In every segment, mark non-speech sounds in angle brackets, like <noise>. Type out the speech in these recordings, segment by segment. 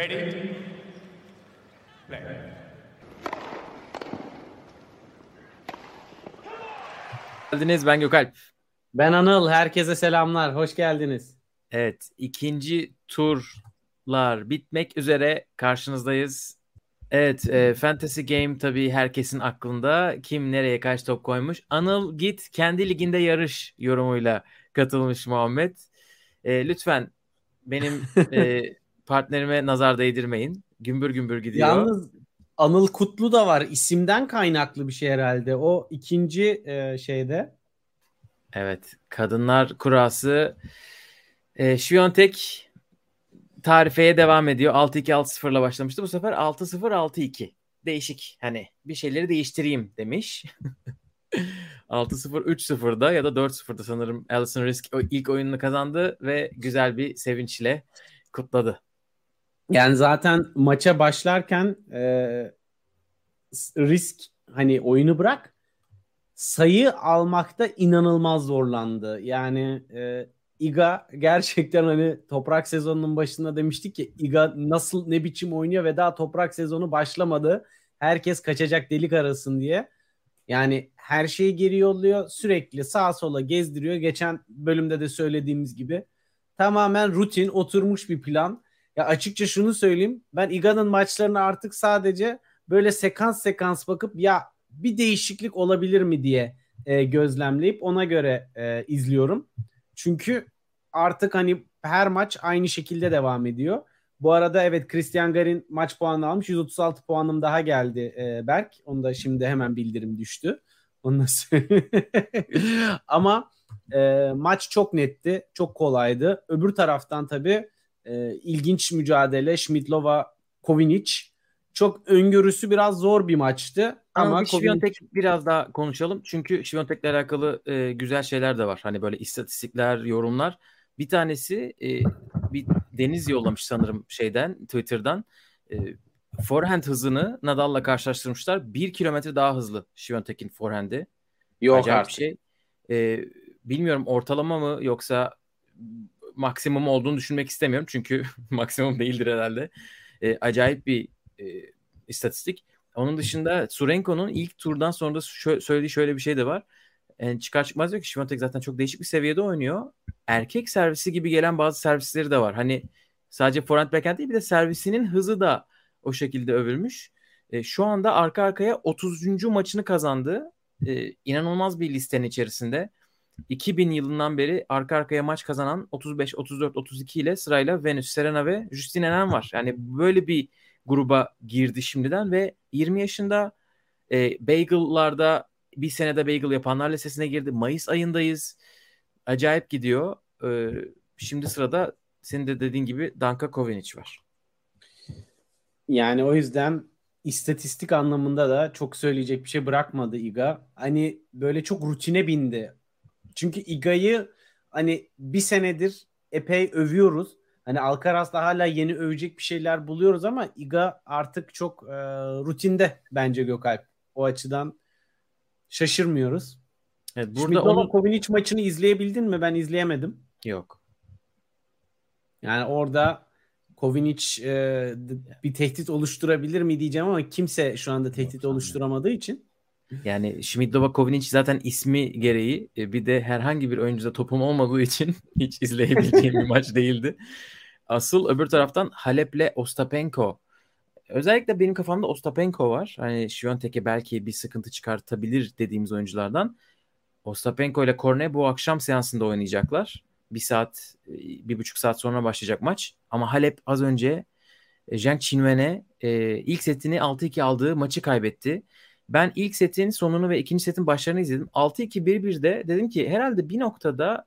Ready? Play. geldiniz. Ben Gökalp. Ben Anıl. Herkese selamlar. Hoş geldiniz. Evet, ikinci turlar bitmek üzere karşınızdayız. Evet, e, Fantasy Game tabii herkesin aklında. Kim nereye kaç top koymuş. Anıl git kendi liginde yarış yorumuyla katılmış Muhammed. E, lütfen benim <laughs> e, partnerime nazar değdirmeyin. Gümbür gümbür gidiyor. Yalnız Anıl Kutlu da var. İsimden kaynaklı bir şey herhalde. O ikinci e, şeyde. Evet, kadınlar kurası. E, Şiyontek tarifeye devam ediyor. 6-2-6-0'la başlamıştı. Bu sefer 6-0-6-2. Değişik. Hani bir şeyleri değiştireyim demiş. <laughs> 6-0-3-0'da ya da 4-0'da sanırım Alison Risk o ilk oyununu kazandı ve güzel bir sevinçle kutladı. Yani zaten maça başlarken e, risk hani oyunu bırak sayı almakta inanılmaz zorlandı. Yani e, Iga gerçekten hani toprak sezonunun başında demiştik ki Iga nasıl ne biçim oynuyor ve daha toprak sezonu başlamadı. Herkes kaçacak delik arasın diye. Yani her şeyi geri yolluyor. Sürekli sağa sola gezdiriyor. Geçen bölümde de söylediğimiz gibi tamamen rutin oturmuş bir plan. Ya açıkça şunu söyleyeyim. Ben Iga'nın maçlarına artık sadece böyle sekans sekans bakıp ya bir değişiklik olabilir mi diye e, gözlemleyip ona göre e, izliyorum. Çünkü artık hani her maç aynı şekilde devam ediyor. Bu arada evet Christian Garin maç puanı almış. 136 puanım daha geldi e, Berk. Onu da şimdi hemen bildirim düştü. Onu da <laughs> Ama e, maç çok netti. Çok kolaydı. Öbür taraftan tabii e, ilginç mücadele. Schmidlova Kovinic. Çok öngörüsü biraz zor bir maçtı. Ama, Ama bir Şiviyontek biraz daha konuşalım. Çünkü Şiviyontek'le alakalı e, güzel şeyler de var. Hani böyle istatistikler, yorumlar. Bir tanesi e, bir Deniz yollamış sanırım şeyden, Twitter'dan. E, forehand hızını Nadal'la karşılaştırmışlar. Bir kilometre daha hızlı Şiviyontek'in forehand'i. Yok Acayip artık. bir şey. E, bilmiyorum ortalama mı yoksa maksimum olduğunu düşünmek istemiyorum. Çünkü <laughs> maksimum değildir herhalde. E, acayip bir e, istatistik. Onun dışında Surenko'nun ilk turdan sonra da şö- söylediği şöyle bir şey de var. Yani çıkar çıkmaz diyor ki Şivantek zaten çok değişik bir seviyede oynuyor. Erkek servisi gibi gelen bazı servisleri de var. Hani sadece forehand backhand değil bir de servisinin hızı da o şekilde övülmüş. E, şu anda arka arkaya 30. maçını kazandı. E, inanılmaz bir listenin içerisinde. 2000 yılından beri arka arkaya maç kazanan 35, 34, 32 ile sırayla Venus, Serena ve Justine Henin var. Yani böyle bir gruba girdi şimdiden ve 20 yaşında e, Bagel'larda bir senede Bagel yapanlar listesine girdi. Mayıs ayındayız. Acayip gidiyor. E, şimdi sırada senin de dediğin gibi Danka Kovinic var. Yani o yüzden istatistik anlamında da çok söyleyecek bir şey bırakmadı Iga. Hani böyle çok rutine bindi. Çünkü Iga'yı hani bir senedir epey övüyoruz. Hani Alcaraz'da hala yeni övecek bir şeyler buluyoruz ama Iga artık çok e, rutinde bence Gökalp. O açıdan şaşırmıyoruz. Evet, Burada onu Kovinic maçını izleyebildin mi? Ben izleyemedim. yok. Yani orada Kovinic e, bir tehdit oluşturabilir mi diyeceğim ama kimse şu anda tehdit sanmıyorum. oluşturamadığı için. Yani Schmidlova Kovinic zaten ismi gereği e, bir de herhangi bir oyuncuda topum olmadığı için <laughs> hiç izleyebileceğim bir maç değildi. Asıl öbür taraftan Halep'le Ostapenko. Özellikle benim kafamda Ostapenko var. Hani Şiyontek'e belki bir sıkıntı çıkartabilir dediğimiz oyunculardan. Ostapenko ile Korne bu akşam seansında oynayacaklar. Bir saat, e, bir buçuk saat sonra başlayacak maç. Ama Halep az önce e, Zhang Qinwen'e e, ilk setini 6-2 aldığı maçı kaybetti. Ben ilk setin sonunu ve ikinci setin başlarını izledim. 6-2-1-1'de dedim ki herhalde bir noktada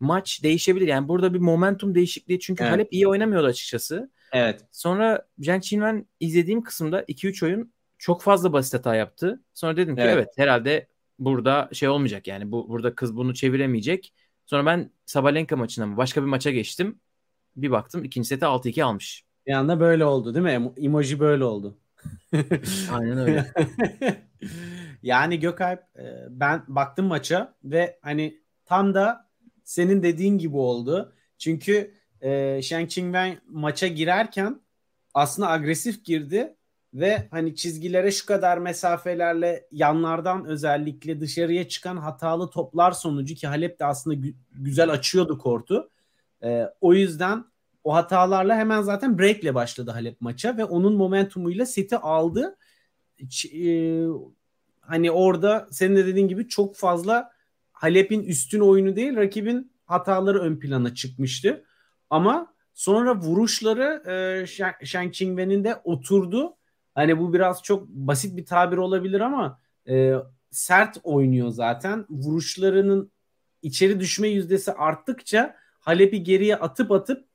maç değişebilir. Yani burada bir momentum değişikliği çünkü Evet. Halep iyi oynamıyordu açıkçası. Evet. Sonra Zhang Qinwen izlediğim kısımda 2-3 oyun çok fazla basit hata yaptı. Sonra dedim ki Evet. evet, herhalde burada şey olmayacak yani bu burada kız bunu çeviremeyecek. Sonra ben Sabalenka maçına mı başka bir maça geçtim. Bir baktım ikinci seti 6-2 almış. Bir anda böyle oldu değil mi? Emo- Emoji böyle oldu. Aynen öyle. <laughs> yani Gökalp e, ben baktım maça ve hani tam da senin dediğin gibi oldu. Çünkü e, Shang Qingwen maça girerken aslında agresif girdi ve hani çizgilere şu kadar mesafelerle yanlardan özellikle dışarıya çıkan hatalı toplar sonucu ki Halep de aslında gü- güzel açıyordu kortu. Ee, o yüzden o hatalarla hemen zaten breakle başladı Halep maça ve onun momentumuyla seti aldı. Ç- e, hani orada senin de dediğin gibi çok fazla Halep'in üstün oyunu değil rakibin hataları ön plana çıkmıştı. Ama sonra vuruşları e, Shang Qingwen'in de oturdu. Hani bu biraz çok basit bir tabir olabilir ama e, sert oynuyor zaten. Vuruşlarının içeri düşme yüzdesi arttıkça Halep'i geriye atıp atıp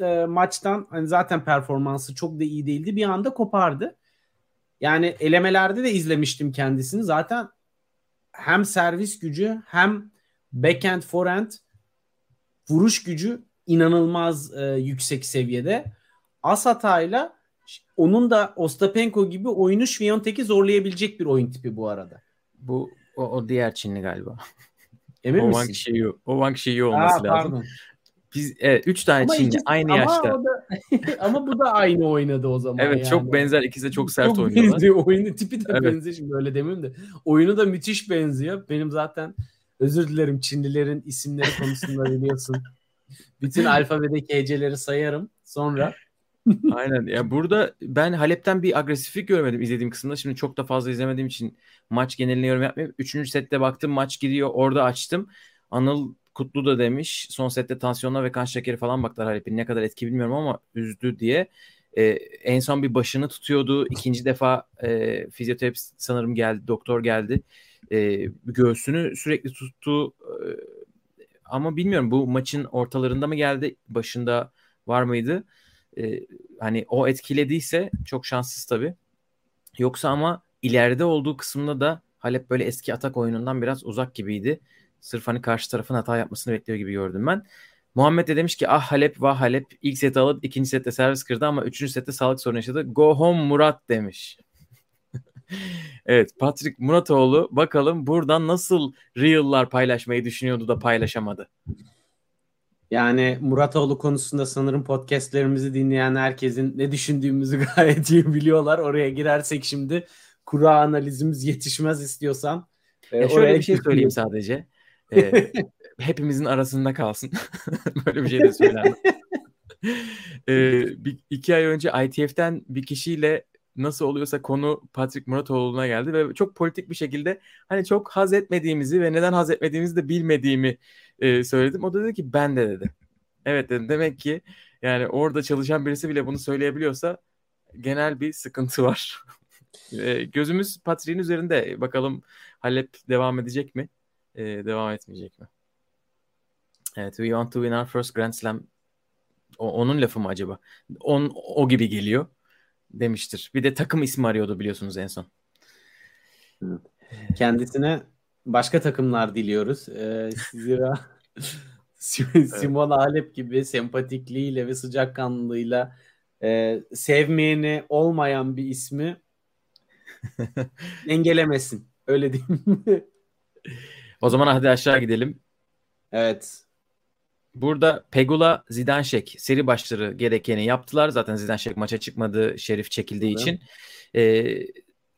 e, maçtan hani zaten performansı çok da iyi değildi. Bir anda kopardı. Yani elemelerde de izlemiştim kendisini. Zaten hem servis gücü hem backhand forehand vuruş gücü inanılmaz e, yüksek seviyede. Az hatayla onun da Ostapenko gibi oyunu Şviyontek'i zorlayabilecek bir oyun tipi bu arada. Bu o, o diğer Çinli galiba. Emin o misin? Wang Shiyu. O Wang Shiyu olması Aa, lazım. pardon. Biz evet 3 tane Ama Çinli ikisi- aynı ama yaşta. o da- <laughs> ama bu da aynı oynadı o zaman. Evet yani. çok benzer ikisi de çok sert çok oynuyorlar. benziyor. Oyunu tipi de Evet. benziyor şimdi öyle demeyeyim de. Oyunu da müthiş benziyor. Benim zaten özür dilerim Çinlilerin isimleri konusunda biliyorsun. <laughs> Bütün alfabedeki heceleri sayarım. Sonra <laughs> Aynen. Ya burada ben Halep'ten bir agresiflik görmedim izlediğim kısımda. Şimdi çok da fazla izlemediğim için maç geneline yorum yapmayayım. Üçüncü sette baktım maç gidiyor. Orada açtım. Anıl Kutlu da demiş. Son sette tansiyonuna ve kan şekeri falan baktılar Halep'in. Ne kadar etki bilmiyorum ama üzdü diye. Ee, en son bir başını tutuyordu. İkinci defa e, fizyoterapist sanırım geldi. Doktor geldi. E, göğsünü sürekli tuttu. E, ama bilmiyorum bu maçın ortalarında mı geldi? Başında var mıydı? E, hani o etkilediyse çok şanssız tabii. Yoksa ama ileride olduğu kısımda da Halep böyle eski atak oyunundan biraz uzak gibiydi. Sırf hani karşı tarafın hata yapmasını bekliyor gibi gördüm ben. Muhammed de demiş ki ah Halep vah Halep ilk seti alıp ikinci sette servis kırdı ama üçüncü sette sağlık sorunu yaşadı. Go home Murat demiş. <laughs> evet Patrick Muratoğlu bakalım buradan nasıl Reel'lar paylaşmayı düşünüyordu da paylaşamadı. yani Muratoğlu konusunda sanırım podcastlerimizi dinleyen herkesin ne düşündüğümüzü <laughs> gayet iyi biliyorlar. Oraya girersek şimdi kura analizimiz yetişmez istiyorsan. e, oraya şöyle bir şey söyleyeyim sadece. Ee, <laughs> hepimizin arasında kalsın. <laughs> Böyle bir şey de söylenmez. <laughs> Ee, bir, iki ay önce ITF'den bir kişiyle nasıl oluyorsa konu Patrick Muratoğlu'na geldi ve çok politik bir şekilde hani çok haz etmediğimizi ve neden haz etmediğimizi de bilmediğimi e, söyledim. O da dedi ki ben de dedi. Evet dedim. Demek ki yani orada çalışan birisi bile bunu söyleyebiliyorsa genel bir sıkıntı var. E, gözümüz Patrick'in üzerinde. Bakalım Halep devam edecek mi? E, devam etmeyecek mi? Evet, we want to win our first Grand Slam. O, onun lafı mı acaba? On, o gibi geliyor demiştir. Bir de takım ismi arıyordu biliyorsunuz en son. Kendisine başka takımlar diliyoruz. Ee, zira <laughs> Simona Halep gibi sempatikliğiyle ve sıcakkanlılığıyla e, sevmeyeni olmayan bir ismi <laughs> engelemesin. Öyle diyeyim. <laughs> O zaman hadi aşağı gidelim. evet. Burada Pegula Zidanşek seri başları gerekeni yaptılar. Zaten Zidanşek maça çıkmadı. Şerif çekildiği Evet. için. Ee,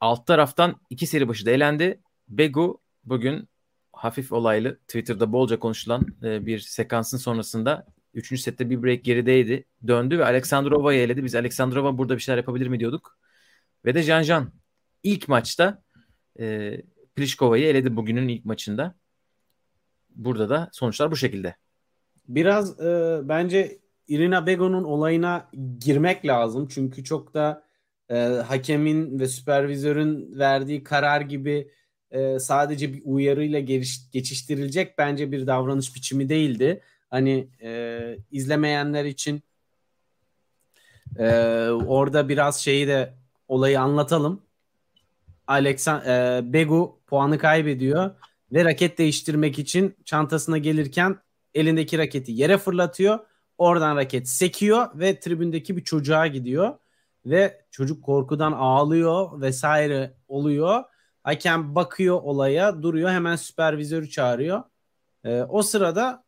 alt taraftan iki seri başı da elendi. Begu bugün hafif olaylı Twitter'da bolca konuşulan e, bir sekansın sonrasında 3. sette bir break gerideydi. Döndü ve Aleksandrova'yı eledi. Biz Aleksandrova burada bir şeyler yapabilir mi diyorduk. Ve de Can Can ilk maçta e, Pliškova'yı eledi bugünün ilk maçında. Burada da sonuçlar bu şekilde. Biraz e, bence Irina Bego'nun olayına girmek lazım. Çünkü çok da e, hakemin ve süpervizörün verdiği karar gibi e, sadece bir uyarıyla geliş, geçiştirilecek bence bir davranış biçimi değildi. Hani e, izlemeyenler için e, orada biraz şeyi de olayı anlatalım. Alexan e, Begu puanı kaybediyor ve raket değiştirmek için çantasına gelirken elindeki raketi yere fırlatıyor. Oradan raket sekiyor ve tribündeki bir çocuğa gidiyor ve çocuk korkudan ağlıyor vesaire oluyor. Hakem bakıyor olaya, duruyor, hemen süpervizörü çağırıyor. Ee, o sırada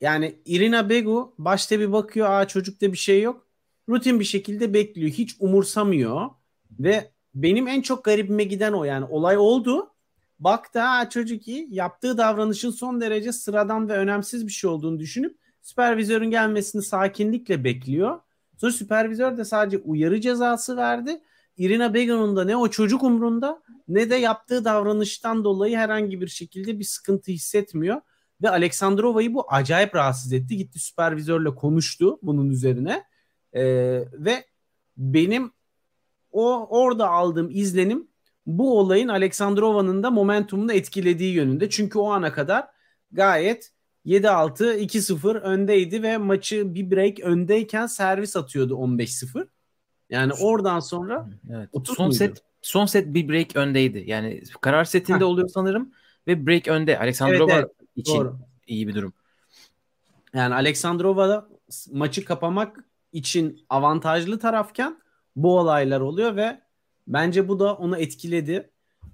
yani Irina Begu başta bir bakıyor, aa çocukta bir şey yok. rutin bir şekilde bekliyor. Hiç umursamıyor ve benim en çok garibime giden o yani olay oldu. Baktı ha çocuk iyi yaptığı davranışın son derece sıradan ve önemsiz bir şey olduğunu düşünüp süpervizörün gelmesini sakinlikle bekliyor. Sonra süpervizör de sadece uyarı cezası verdi. Irina Begon'un da ne o çocuk umrunda ne de yaptığı davranıştan dolayı herhangi bir şekilde bir sıkıntı hissetmiyor. Ve Aleksandrova'yı bu acayip rahatsız etti. Gitti süpervizörle konuştu bunun üzerine. Ee, ve benim o orada aldığım izlenim bu olayın Aleksandrova'nın da momentumunu etkilediği yönünde. Çünkü o ana kadar gayet 7-6 2-0 öndeydi ve maçı bir break öndeyken servis atıyordu 15-0. Yani oradan sonra evet. son muydu? set son set bir break öndeydi. Yani karar setinde Heh. oluyor sanırım ve break önde. Aleksandrova evet, evet. için Doğru. iyi bir durum. Yani Aleksandrova maçı kapamak için avantajlı tarafken bu olaylar oluyor ve bence bu da onu etkiledi.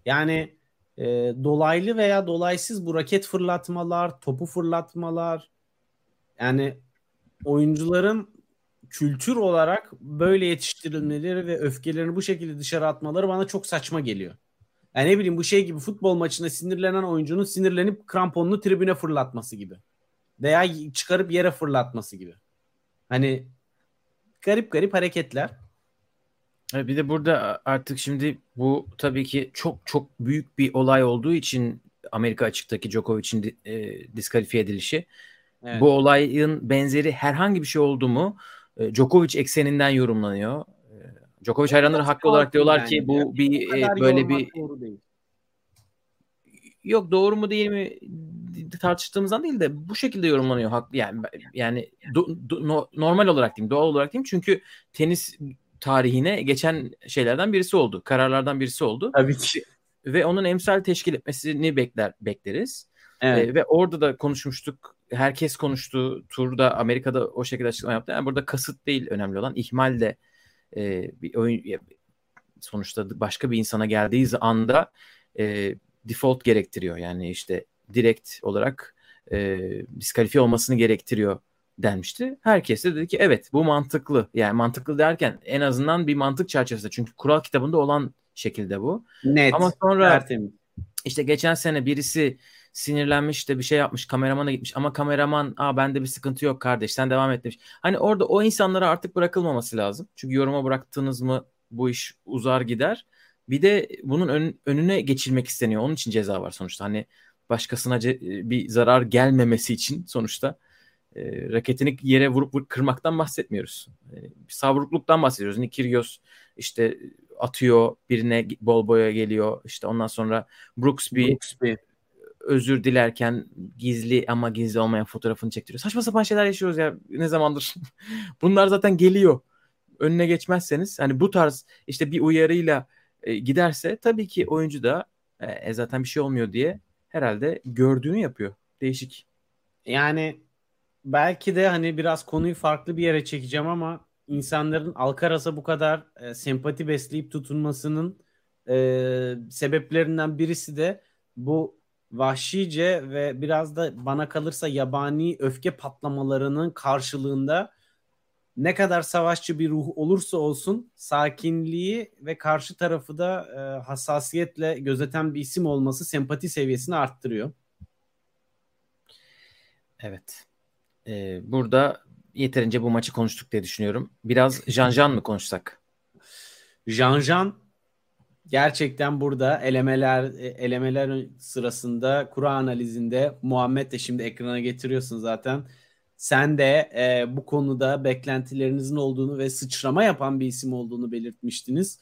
Yani e, dolaylı veya dolaysız bu raket fırlatmalar, topu fırlatmalar yani oyuncuların kültür olarak böyle yetiştirilmeleri ve öfkelerini bu şekilde dışarı atmaları bana çok saçma geliyor. Yani ne bileyim bu şey gibi futbol maçında sinirlenen oyuncunun sinirlenip kramponunu tribüne fırlatması gibi. Veya çıkarıp yere fırlatması gibi. Hani garip garip hareketler. Bir de burada artık şimdi bu tabii ki çok çok büyük bir olay olduğu için Amerika açıktaki Djokovic'in e, diskalifiye edilişi. Evet. Bu olayın benzeri herhangi bir şey oldu mu e, Djokovic ekseninden yorumlanıyor. E, Djokovic hayranları haklı olarak diyorlar yani. ki bu bir e, böyle bir doğru değil. Yok doğru mu değil mi tartıştığımızdan değil de bu şekilde yorumlanıyor haklı yani yani do, do, no, normal olarak diyeyim doğal olarak diyeyim çünkü tenis tarihine geçen şeylerden birisi oldu. Kararlardan birisi oldu. Tabii ki. Ve onun emsal teşkil etmesini bekler bekleriz. Evet. E, ve orada da konuşmuştuk. Herkes konuştu. Turda Amerika'da o şekilde açıklama yaptı. Yani burada kasıt değil önemli olan. ihmal de e, bir oyun sonuçta başka bir insana geldiği anda e, default gerektiriyor. Yani işte direkt olarak e, diskalifiye olmasını gerektiriyor denmişti. Herkes de dedi ki evet bu mantıklı. Yani mantıklı derken en azından bir mantık çerçevesinde. Çünkü kural kitabında olan şekilde bu. Net. Ama sonra tertemiz. işte geçen sene birisi sinirlenmiş de bir şey yapmış kameramana gitmiş ama kameraman aa bende bir sıkıntı yok kardeş sen devam et demiş. Hani orada o insanlara artık bırakılmaması lazım. Çünkü yoruma bıraktığınız mı bu iş uzar gider. Bir de bunun ön, önüne geçilmek isteniyor. Onun için ceza var sonuçta. Hani başkasına ce- bir zarar gelmemesi için sonuçta e, raketini yere vurup, vurup kırmaktan bahsetmiyoruz. E, savrukluktan bahsediyoruz. Nikirios işte atıyor birine bol boya geliyor. İşte ondan sonra Brooksby, Brooksby özür dilerken gizli ama gizli olmayan fotoğrafını çektiriyor. Saçma sapan şeyler yaşıyoruz ya ne zamandır. <laughs> Bunlar zaten geliyor. Önüne geçmezseniz hani bu tarz işte bir uyarıyla e, giderse tabii ki oyuncu da e, e, zaten bir şey olmuyor diye herhalde gördüğünü yapıyor. Değişik. Yani belki de hani biraz konuyu farklı bir yere çekeceğim ama insanların Alcaraz'a bu kadar e, sempati besleyip tutunmasının e, sebeplerinden birisi de bu vahşice ve biraz da bana kalırsa yabani öfke patlamalarının karşılığında ne kadar savaşçı bir ruh olursa olsun sakinliği ve karşı tarafı da e, hassasiyetle gözeten bir isim olması sempati seviyesini arttırıyor. Evet. Ee, burada yeterince bu maçı konuştuk diye düşünüyorum. Biraz Janjan mı konuşsak? Janjan gerçekten burada elemeler elemeler sırasında kura analizinde Muhammed de şimdi ekrana getiriyorsun zaten. Sen de e, bu konuda beklentilerinizin olduğunu ve sıçrama yapan bir isim olduğunu belirtmiştiniz.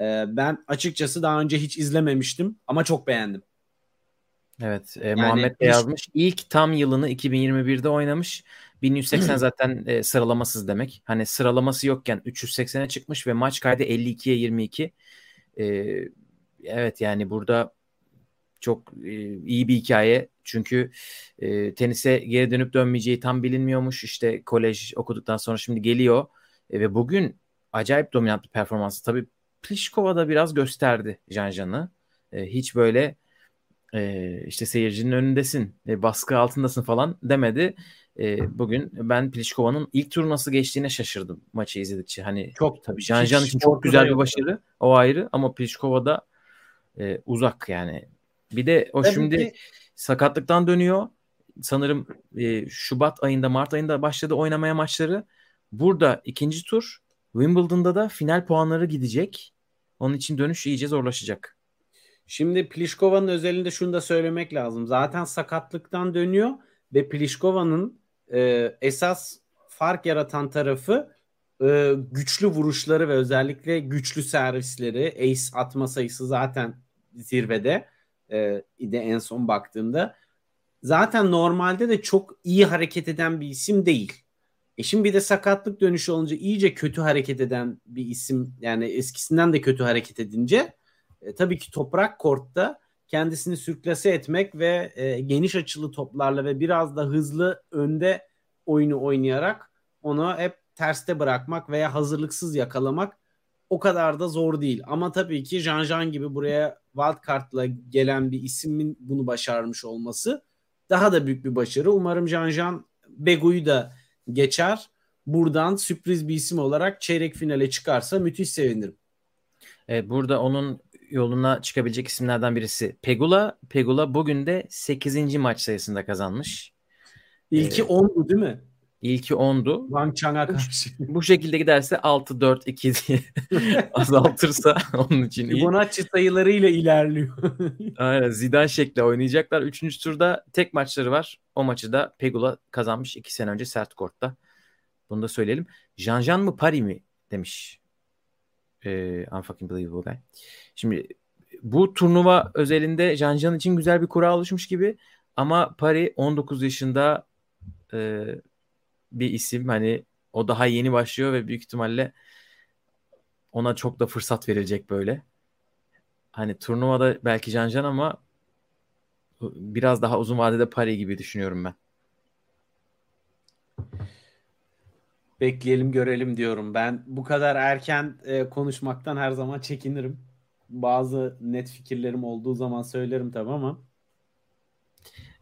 E, ben açıkçası daha önce hiç izlememiştim ama çok beğendim. Evet, e, yani Muhammed de yazmış. İlk tam yılını 2021'de oynamış. 1180 <clears throat> zaten e, sıralamasız demek. Hani sıralaması yokken 380'e çıkmış ve maç kaydı 52'ye 22. E, evet yani burada çok e, iyi bir hikaye. Çünkü e, tenise geri dönüp dönmeyeceği tam bilinmiyormuş. İşte kolej okuduktan sonra şimdi geliyor. E, ve bugün acayip dominant bir performansı. Tabii Pliskova da biraz gösterdi Janjan'ı. E, hiç böyle e, işte seyircinin önündesin, e, baskı altındasın falan demedi. e, bugün ben Pliškova'nın ilk turu nasıl geçtiğine şaşırdım maçı izledikçe. Hani Çok tabii Can Can için çok güzel bir başarı o ayrı ama Pliškova'da e, uzak yani. Bir de o Tabii şimdi ki- sakatlıktan dönüyor. Sanırım e, Şubat ayında Mart ayında başladı oynamaya maçları. Burada ikinci tur Wimbledon'da da final puanları gidecek. Onun için dönüş iyice zorlaşacak. Şimdi Pliškova'nın özelinde şunu da söylemek lazım. Zaten sakatlıktan dönüyor ve Pliškova'nın e, esas fark yaratan tarafı e, güçlü vuruşları ve özellikle güçlü servisleri. Ace atma sayısı zaten zirvede. E, de en son baktığımda. Zaten normalde de çok iyi hareket eden bir isim değil. E şimdi bir de sakatlık dönüşü olunca iyice kötü hareket eden bir isim yani eskisinden de kötü hareket edince e, tabii ki toprak kortta kendisini sürklase etmek ve e, geniş açılı toplarla ve biraz da hızlı önde oyunu oynayarak onu hep terste bırakmak veya hazırlıksız yakalamak o kadar da zor değil. Ama tabii ki Jean Jean gibi buraya wildcard'la gelen bir ismin bunu başarmış olması daha da büyük bir başarı. Umarım Jean Jean Bego'yu da geçer. Buradan sürpriz bir isim olarak çeyrek finale çıkarsa müthiş sevinirim. E, burada onun yoluna çıkabilecek isimlerden birisi Pegula. Pegula bugün de 8. maç sayısında kazanmış. İlki Evet. 10'du değil mi? İlki 10'du. Wang Chang'a karşı. <laughs> Bu şekilde giderse 6-4-2 diye <laughs> azaltırsa onun için iyi. Fibonacci sayılarıyla ilerliyor. <laughs> Aynen Zidane şekli oynayacaklar. Üçüncü turda tek maçları var. O maçı da Pegula kazanmış iki sene önce sert kortta. Bunu da söyleyelim. Jean mı Paris mi demiş. Ee, unfucking believable guy. Şimdi bu turnuva özelinde Jean için güzel bir kura oluşmuş gibi ama Paris 19 yaşında e, bir isim. Hani o daha yeni başlıyor ve büyük ihtimalle ona çok da fırsat verilecek böyle. Hani turnuvada belki Can ama biraz daha uzun vadede Paris gibi düşünüyorum ben. Bekleyelim görelim diyorum. Ben bu kadar erken e, konuşmaktan her zaman çekinirim. Bazı net fikirlerim olduğu zaman söylerim tabii ama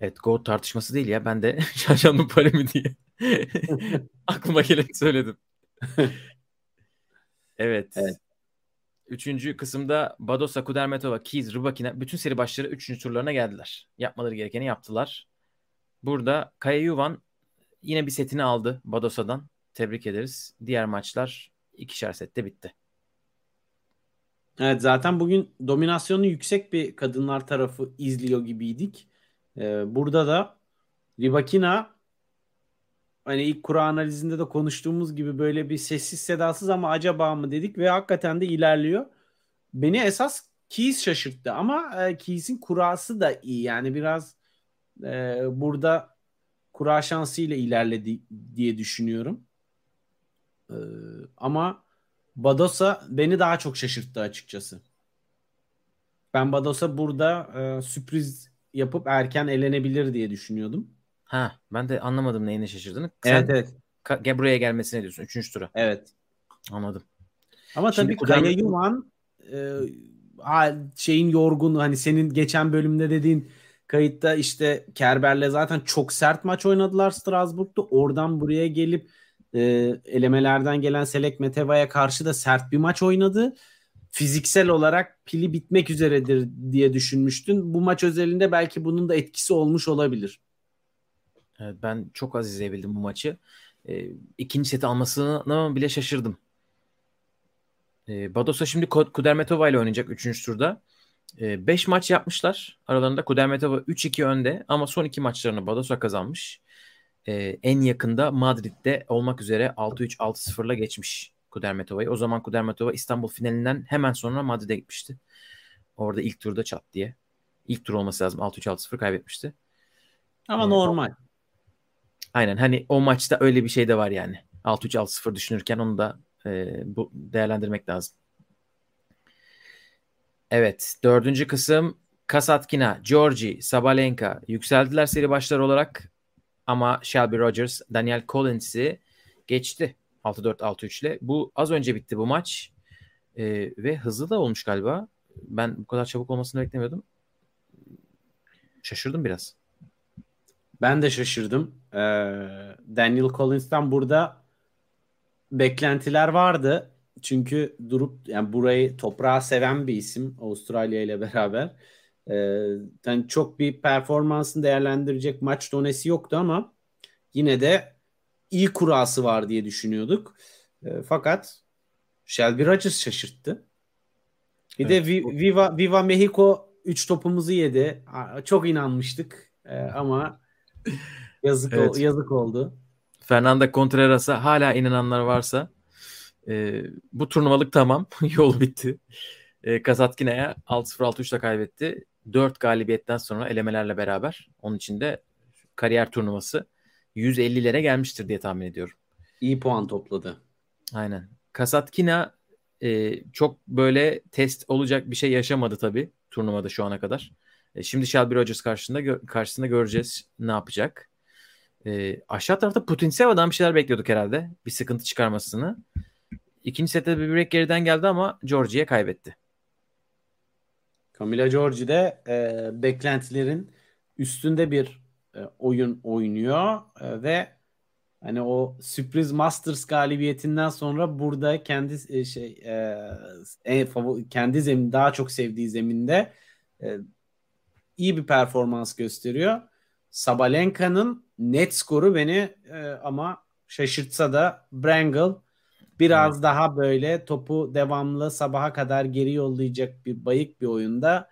Evet GOAT tartışması değil ya. Ben de Can Can mı Paris mi diye <laughs> aklıma geleni söyledim. <laughs> evet. Evet. Üçüncü kısımda Badosa, Kudermetova, Keys, Rybakina bütün seri başları üçüncü turlarına geldiler. Yapmaları gerekeni yaptılar. Burada Kaya Yuvan yine bir setini aldı Badosa'dan. Tebrik ederiz. Diğer maçlar ikişer sette bitti. Evet zaten bugün dominasyonu yüksek bir kadınlar tarafı izliyor gibiydik. Ee, burada da Rybakina hani ilk kura analizinde de konuştuğumuz gibi böyle bir sessiz sedasız ama acaba mı dedik ve hakikaten de ilerliyor. Beni esas Keys şaşırttı ama e, Keys'in kurası da iyi. Yani biraz e, burada kura şansıyla ilerledi diye düşünüyorum. E, ama Badosa beni daha çok şaşırttı açıkçası. Ben Badosa burada e, sürpriz yapıp erken elenebilir diye düşünüyordum. Ha, ben de anlamadım neyine şaşırdığını. Sen Evet evet. Ka- buraya gelmesine diyorsun. Üçüncü tura. Evet. Anladım. Ama Şimdi tabii Kaya Yuvan e, şeyin yorgunu hani senin geçen bölümde dediğin kayıtta işte Kerber'le zaten çok sert maç oynadılar Strasbourg'da. Oradan buraya gelip e, elemelerden gelen Selek Meteva'ya karşı da sert bir maç oynadı. Fiziksel olarak pili bitmek üzeredir diye düşünmüştün. Bu maç özelinde belki bunun da etkisi olmuş olabilir. Evet, ben çok az izleyebildim bu maçı. E, ikinci seti almasına bile şaşırdım. E, Badosa şimdi Kudermetova ile oynayacak 3. turda. 5 maç yapmışlar. Aralarında Kudermetova 3-2 önde ama son iki maçlarını Badosa kazanmış. E, en yakında Madrid'de olmak üzere 6-3 6-0'la geçmiş Kudermetova'yı. O zaman Kudermetova İstanbul finalinden hemen sonra Madrid'e gitmişti. Orada ilk turda çat diye. İlk tur olması lazım. 6-3 6-0 kaybetmişti. Ama Evet. normal. Aynen hani o maçta öyle bir şey de var yani. 6-3 6-0 düşünürken onu da e, bu değerlendirmek lazım. Evet, dördüncü kısım Kasatkina, Georgi, Sabalenka yükseldiler seri başlar olarak ama Shelby Rogers, Daniel Collins'i geçti 6-4 6-3 ile. Bu az önce bitti bu maç. E, ve hızlı da olmuş galiba. Ben bu kadar çabuk olmasını beklemiyordum. Şaşırdım biraz. Ben de şaşırdım. Ee, Daniel Collins'ten burada beklentiler vardı. Çünkü durup yani burayı toprağa seven bir isim Avustralya ile beraber. Ee, yani çok bir performansını değerlendirecek maç donesi yoktu ama yine de iyi kurası var diye düşünüyorduk. Ee, fakat Shelby Rogers şaşırttı. Bir evet, de Viva, Viva Mexico 3 topumuzu yedi. Çok inanmıştık ee, ama yazık evet. o, yazık oldu. Fernando Contreras'a hala inananlar varsa e, bu turnuvalık tamam. <laughs> Yol bitti. E, Kazatkina'ya 6-0-6-3'le kaybetti. 4 galibiyetten sonra elemelerle beraber onun için de kariyer turnuvası 150'lere gelmiştir diye tahmin ediyorum. İyi puan topladı. Aynen. Kasatkina e, çok böyle test olacak bir şey yaşamadı tabii turnuvada şu ana kadar. E, şimdi Shelby Rogers karşısında gö- karşısında göreceğiz ne yapacak. E, aşağı tarafta Putinseva'dan bir şeyler bekliyorduk herhalde. Bir sıkıntı çıkarmasını. İkinci sette bir break geriden geldi ama Georgie'ye kaybetti. Camila Giorgi de e, beklentilerin üstünde bir e, oyun oynuyor e, ve hani o sürpriz Masters galibiyetinden sonra burada kendi e, şey e, kendi zemin daha çok sevdiği zeminde e, iyi bir performans gösteriyor. Sabalenka'nın net skoru beni e, ama şaşırtsa da Brangle biraz evet. daha böyle topu devamlı sabaha kadar geri yollayacak bir bayık bir oyunda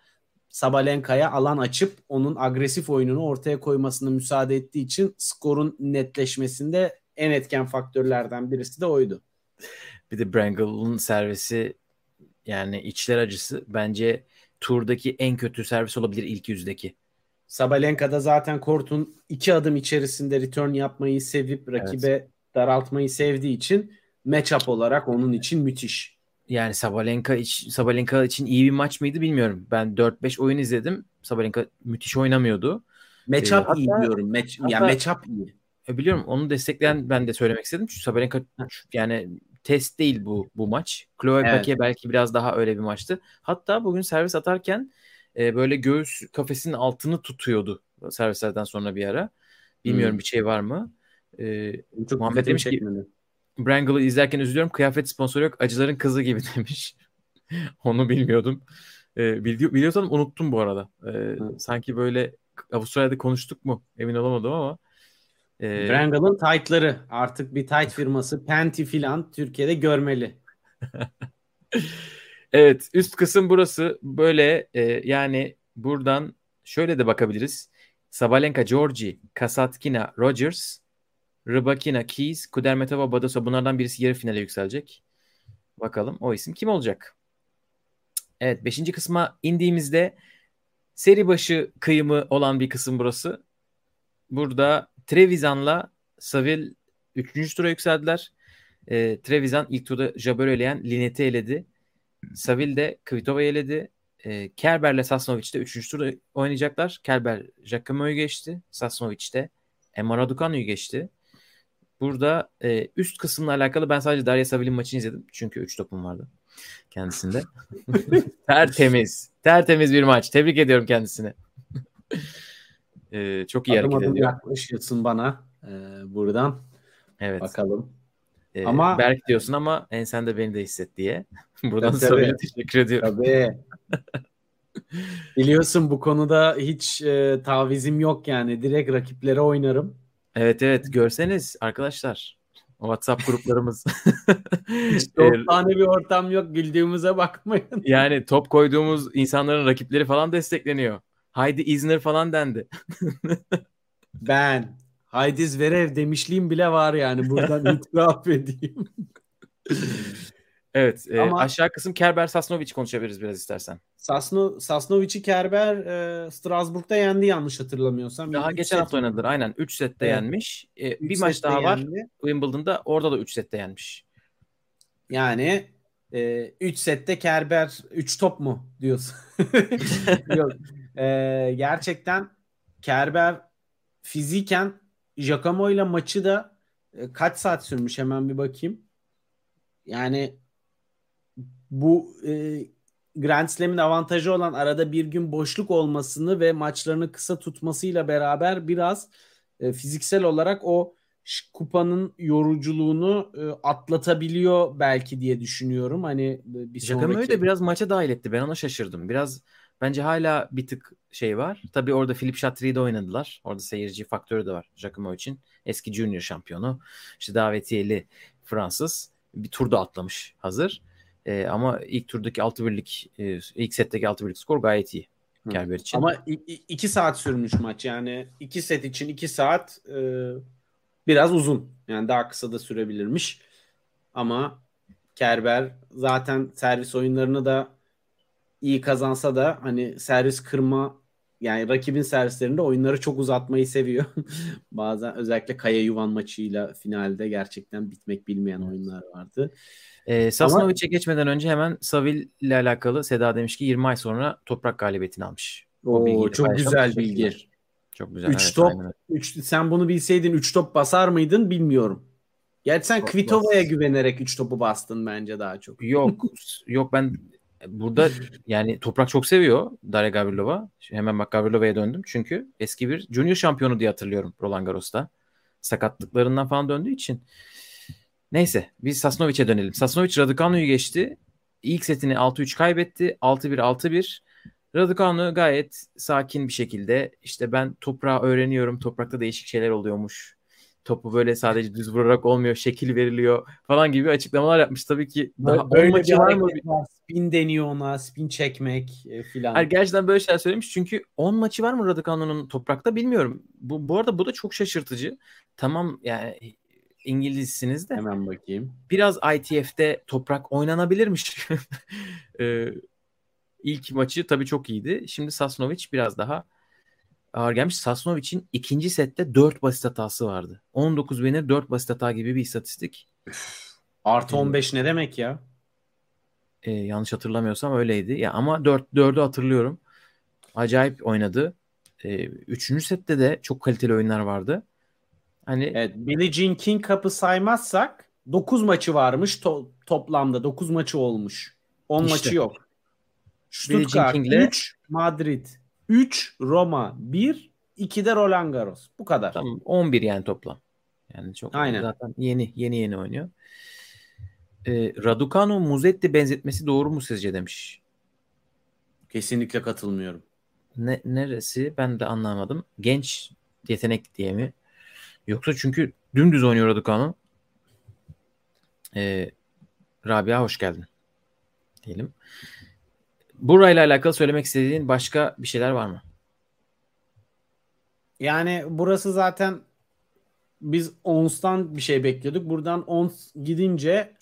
Sabalenka'ya alan açıp onun agresif oyununu ortaya koymasına müsaade ettiği için skorun netleşmesinde en etken faktörlerden birisi de oydu. Bir de Brangle'ın servisi yani içler acısı bence turdaki en kötü servis olabilir ilk yüzdeki. Sabalenka'da zaten kortun iki adım içerisinde return yapmayı sevip rakibe evet. daraltmayı sevdiği için matchup olarak onun için müthiş. Yani Sabalenka, iç, Sabalenka için iyi bir maç mıydı bilmiyorum. Ben 4-5 oyun izledim. Sabalenka müthiş oynamıyordu. Matchup ee, iyi hatta, diyorum. Match, hatta, yani matchup iyi. E, biliyorum onu destekleyen ben de söylemek istedim. Çünkü Sabalenka yani test değil bu bu maç. Chloe evet. Paquet belki biraz daha öyle bir maçtı. Hatta bugün servis atarken e, böyle göğüs kafesinin altını tutuyordu servislerden sonra bir ara. Bilmiyorum hmm. bir şey var mı? E, Çok Muhammed demiş ki Brangle'ı izlerken üzülüyorum. Kıyafet sponsoru yok. Acıların kızı gibi <laughs> demiş. Onu bilmiyordum. E, biliyor, biliyorsam unuttum bu arada. E, sanki böyle Avustralya'da konuştuk mu emin olamadım ama. E, Brangle'ın tight'ları artık bir tight firması Penti filan Türkiye'de görmeli. <laughs> evet üst kısım burası böyle e, yani buradan şöyle de bakabiliriz. Sabalenka, Georgi, Kasatkina, Rogers, Rybakina, Keys, Kudermetova, Badosa bunlardan birisi yarı finale yükselecek. Bakalım o isim kim olacak? Evet 5. kısma indiğimizde seri başı kıyımı olan bir kısım burası. Burada Trevisan'la Savil 3. tura yükseldiler. E, Trevisan ilk turda Jabeur eleyen Linet'i eledi. Savil de Kvitova'yı eledi. E, Kerber'le Sasnovic de 3. turda oynayacaklar. Kerber Jacomo'yu geçti. Sasnovic de Emma Raducanu'yu geçti. Burada e, üst kısımla alakalı ben sadece Darya Savil'in maçını izledim. Çünkü 3 topum vardı kendisinde. <laughs> tertemiz. Tertemiz bir maç. Tebrik ediyorum kendisini. e, çok iyi adım hareket ediyor. yaklaşıyorsun bana e, buradan. Evet. Bakalım. E, ama Berk diyorsun ama en sen de beni de hisset diye. <laughs> Buradan Savil'e teşekkür ediyorum. Tabii. Biliyorsun bu konuda hiç e, tavizim yok yani. Direkt rakiplere oynarım. Evet evet görseniz arkadaşlar o WhatsApp gruplarımız. <laughs> Hiç tane bir ortam yok güldüğümüze bakmayın. <laughs> Yani top koyduğumuz insanların rakipleri falan destekleniyor. Haydi İzner falan dendi. <laughs> ben Haydi Zverev demişliğim bile var yani buradan itiraf edeyim. Evet. E, Ama aşağı kısım Kerber Sasnovic konuşabiliriz biraz istersen. Sasno Sasnovic'i Kerber e, Strasbourg'da yendi yanlış hatırlamıyorsam. Daha geçen hafta oynadılar aynen. 3 sette evet. yenmiş. E, bir maç daha var yendi. Wimbledon'da orada da 3 sette yenmiş. Yani 3 e, sette Kerber 3 top mu diyorsun? <laughs> Yok. E, gerçekten Kerber fiziken Giacomo ile maçı da e, kaç saat sürmüş hemen bir bakayım. Yani bu e, Grand Slam'in avantajı olan arada bir gün boşluk olmasını ve maçlarını kısa tutmasıyla beraber biraz e, fiziksel olarak o kupanın yoruculuğunu e, atlatabiliyor belki diye düşünüyorum. Hani bir sonraki... Jacques de biraz maça dahil etti. Ben ona şaşırdım. Biraz bence hala bir tık şey var. Tabii orada Philip Chatri'yi de oynadılar. Orada seyirci faktörü de var Jacques için. Eski junior şampiyonu. İşte davetiyeli Fransız. Bir turda atlamış hazır. E, ama ilk turdaki 6-1'lik e, ilk setteki 6-1'lik skor gayet iyi. Kerber için. Ama 2 saat sürmüş maç. Yani 2 set için 2 saat e, biraz uzun. Yani daha kısa da sürebilirmiş. Ama Kerber zaten servis oyunlarını da iyi kazansa da hani servis kırma yani rakibin servislerinde oyunları çok uzatmayı seviyor. <laughs> Bazen özellikle Kaya Yuvan maçıyla finalde gerçekten bitmek bilmeyen oyunlar vardı. E, Sasnovic'e Ama... geçmeden önce hemen Savil ile alakalı Seda demiş ki 20 ay sonra toprak galibiyetini almış. Oo, çok güzel bilgi. Çok güzel. 3 evet, top. Üç, sen bunu bilseydin 3 top basar mıydın bilmiyorum. Gerçi sen Kvitova'ya güvenerek 3 topu bastın bence daha çok. Yok. <laughs> yok ben burada yani Toprak çok seviyor Darya Gavrilova. Hemen bak Gavrilova'ya döndüm. Çünkü eski bir junior şampiyonu diye hatırlıyorum Roland Garros'ta. Sakatlıklarından falan döndüğü için. Neyse biz Sasnovic'e dönelim. Sasnovic Raducanu'yu geçti. İlk setini 6-3 kaybetti. 6-1 6-1. Raducanu gayet sakin bir şekilde işte ben toprağı öğreniyorum. Toprakta değişik şeyler oluyormuş. Topu böyle sadece düz vurarak olmuyor. Şekil veriliyor falan gibi açıklamalar yapmış. Tabii ki daha böyle bir var mı? Var. Spin deniyor ona. Spin çekmek e, filan. Gerçekten böyle şeyler söylemiş. Çünkü 10 maçı var mı Raducanu'nun toprakta bilmiyorum. Bu, bu arada bu da çok şaşırtıcı. Tamam yani İngilizsiniz de. Hemen bakayım. Biraz ITF'de toprak oynanabilirmiş. <laughs> ee, ilk maçı tabii çok iyiydi. Şimdi Sasnovic biraz daha ağır gelmiş. Sasnovic'in ikinci sette 4 basit hatası vardı. 19 winner 4 basit hata gibi bir istatistik. Artı 15 ne demek ya? Ee, yanlış hatırlamıyorsam öyleydi. Ya ama 4 4'ü hatırlıyorum. Acayip oynadı. Ee, üçüncü sette de çok kaliteli oyunlar vardı. Hani evet, Billie Jean King Cup'ı saymazsak 9 maçı varmış to- toplamda 9 maçı olmuş. 10 işte. maçı yok. Stuttgart 3, Madrid 3, Roma 1, 2 de Roland Garros. Bu kadar. Tamam 11 yani toplam. Yani çok Aynen. zaten yeni yeni yeni oynuyor. Ee, Raducanu Muzetti benzetmesi doğru mu sizce demiş. Kesinlikle katılmıyorum. Ne, neresi ben de anlamadım. Genç yetenek diye mi? Yoksa çünkü dümdüz oynuyor Raducanu. Ee, Rabia hoş geldin. Diyelim. Burayla alakalı söylemek istediğin başka bir şeyler var mı? Yani burası zaten biz Ons'tan bir şey bekliyorduk. Buradan Ons gidince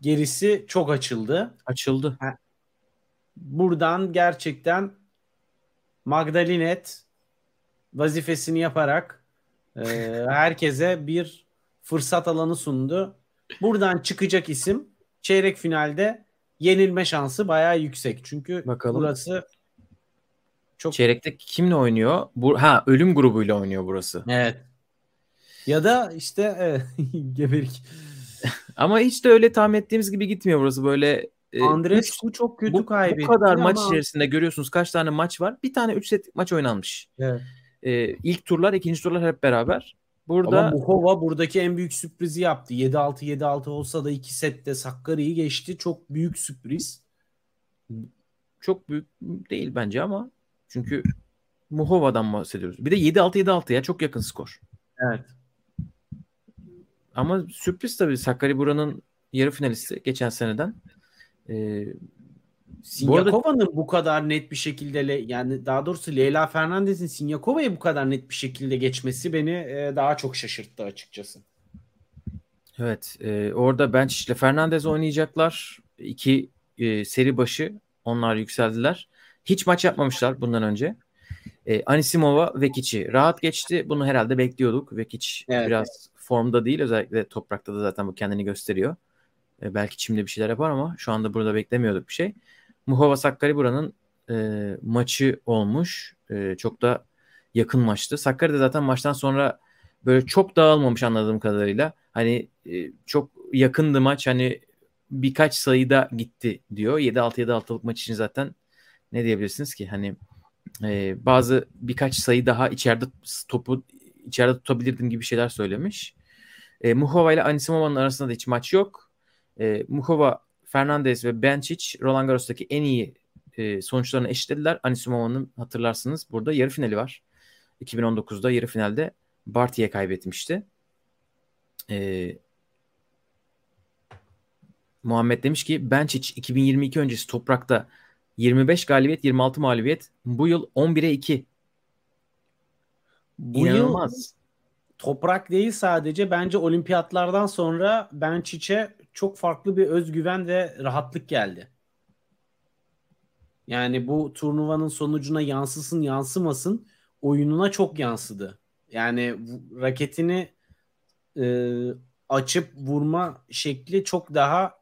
gerisi çok açıldı. Açıldı. Buradan gerçekten Magdalinet vazifesini yaparak e, <laughs> herkese bir fırsat alanı sundu. Buradan çıkacak isim çeyrek finalde yenilme şansı bayağı yüksek. Çünkü Bakalım. burası çok çeyrekte kimle oynuyor? Bu ha ölüm grubuyla oynuyor burası. Evet. Ya da işte evet, <laughs> geberik. <laughs> ama hiç de öyle tahmin ettiğimiz gibi gitmiyor burası. Böyle e, Andrescu çok kötü bu, kaybetti. Bu kadar ama... maç içerisinde görüyorsunuz kaç tane maç var. Bir tane 3 set maç oynanmış. Evet. Ee, ilk turlar, ikinci turlar hep beraber. Burada Ama Muhova buradaki en büyük sürprizi yaptı. 7-6 7-6 olsa da 2 sette Sakkari'yi geçti. Çok büyük sürpriz. Çok büyük değil bence ama çünkü Muhova'dan bahsediyoruz. Bir de 7-6 7-6 ya çok yakın skor. Evet. Ama sürpriz tabii Sakkari buranın yarı finalisti geçen seneden. Ee, Sinyakova'nın bu, bu kadar net bir şekilde yani daha doğrusu Leyla Fernandez'in Sinyakova'yı bu kadar net bir şekilde geçmesi beni e, daha çok şaşırttı açıkçası. Evet, e, orada Bench ile Fernandez oynayacaklar. İki e, seri başı onlar yükseldiler. Hiç maç yapmamışlar bundan önce. E, Anisimova Vekic'i rahat geçti. Bunu herhalde bekliyorduk. Vekic evet. biraz formda değil. Özellikle toprakta da zaten bu kendini gösteriyor. E, belki çimde bir şeyler yapar ama şu anda burada beklemiyorduk bir şey. Muhova Sakkari buranın e, maçı olmuş. E, çok da yakın maçtı. Sakkari de zaten maçtan sonra böyle çok dağılmamış anladığım kadarıyla. Hani e, çok yakındı maç. Hani birkaç sayıda gitti diyor. 7-6 7-6'lık maç için zaten ne diyebilirsiniz ki? Hani e, bazı birkaç sayı daha içeride topu içeride tutabilirdim gibi şeyler söylemiş. E, Muhova ile Anisimova'nın arasında da hiç maç yok. E, Muhova, Fernandez ve Benčić Roland Garros'taki en iyi e, sonuçlarını eşitlediler. Anisimova'nın hatırlarsınız burada yarı finali var. 2019'da yarı finalde Barty'ye kaybetmişti. E, Muhammed demiş ki Benčić 2022 öncesi toprakta 25 galibiyet 26 mağlubiyet. Bu yıl 11'e 2. Bu İnanılmaz. yıl toprak değil sadece bence olimpiyatlardan sonra Benčić'e çok farklı bir özgüven ve rahatlık geldi. Yani bu turnuvanın sonucuna yansısın yansımasın oyununa çok yansıdı. Yani raketini e, açıp vurma şekli çok daha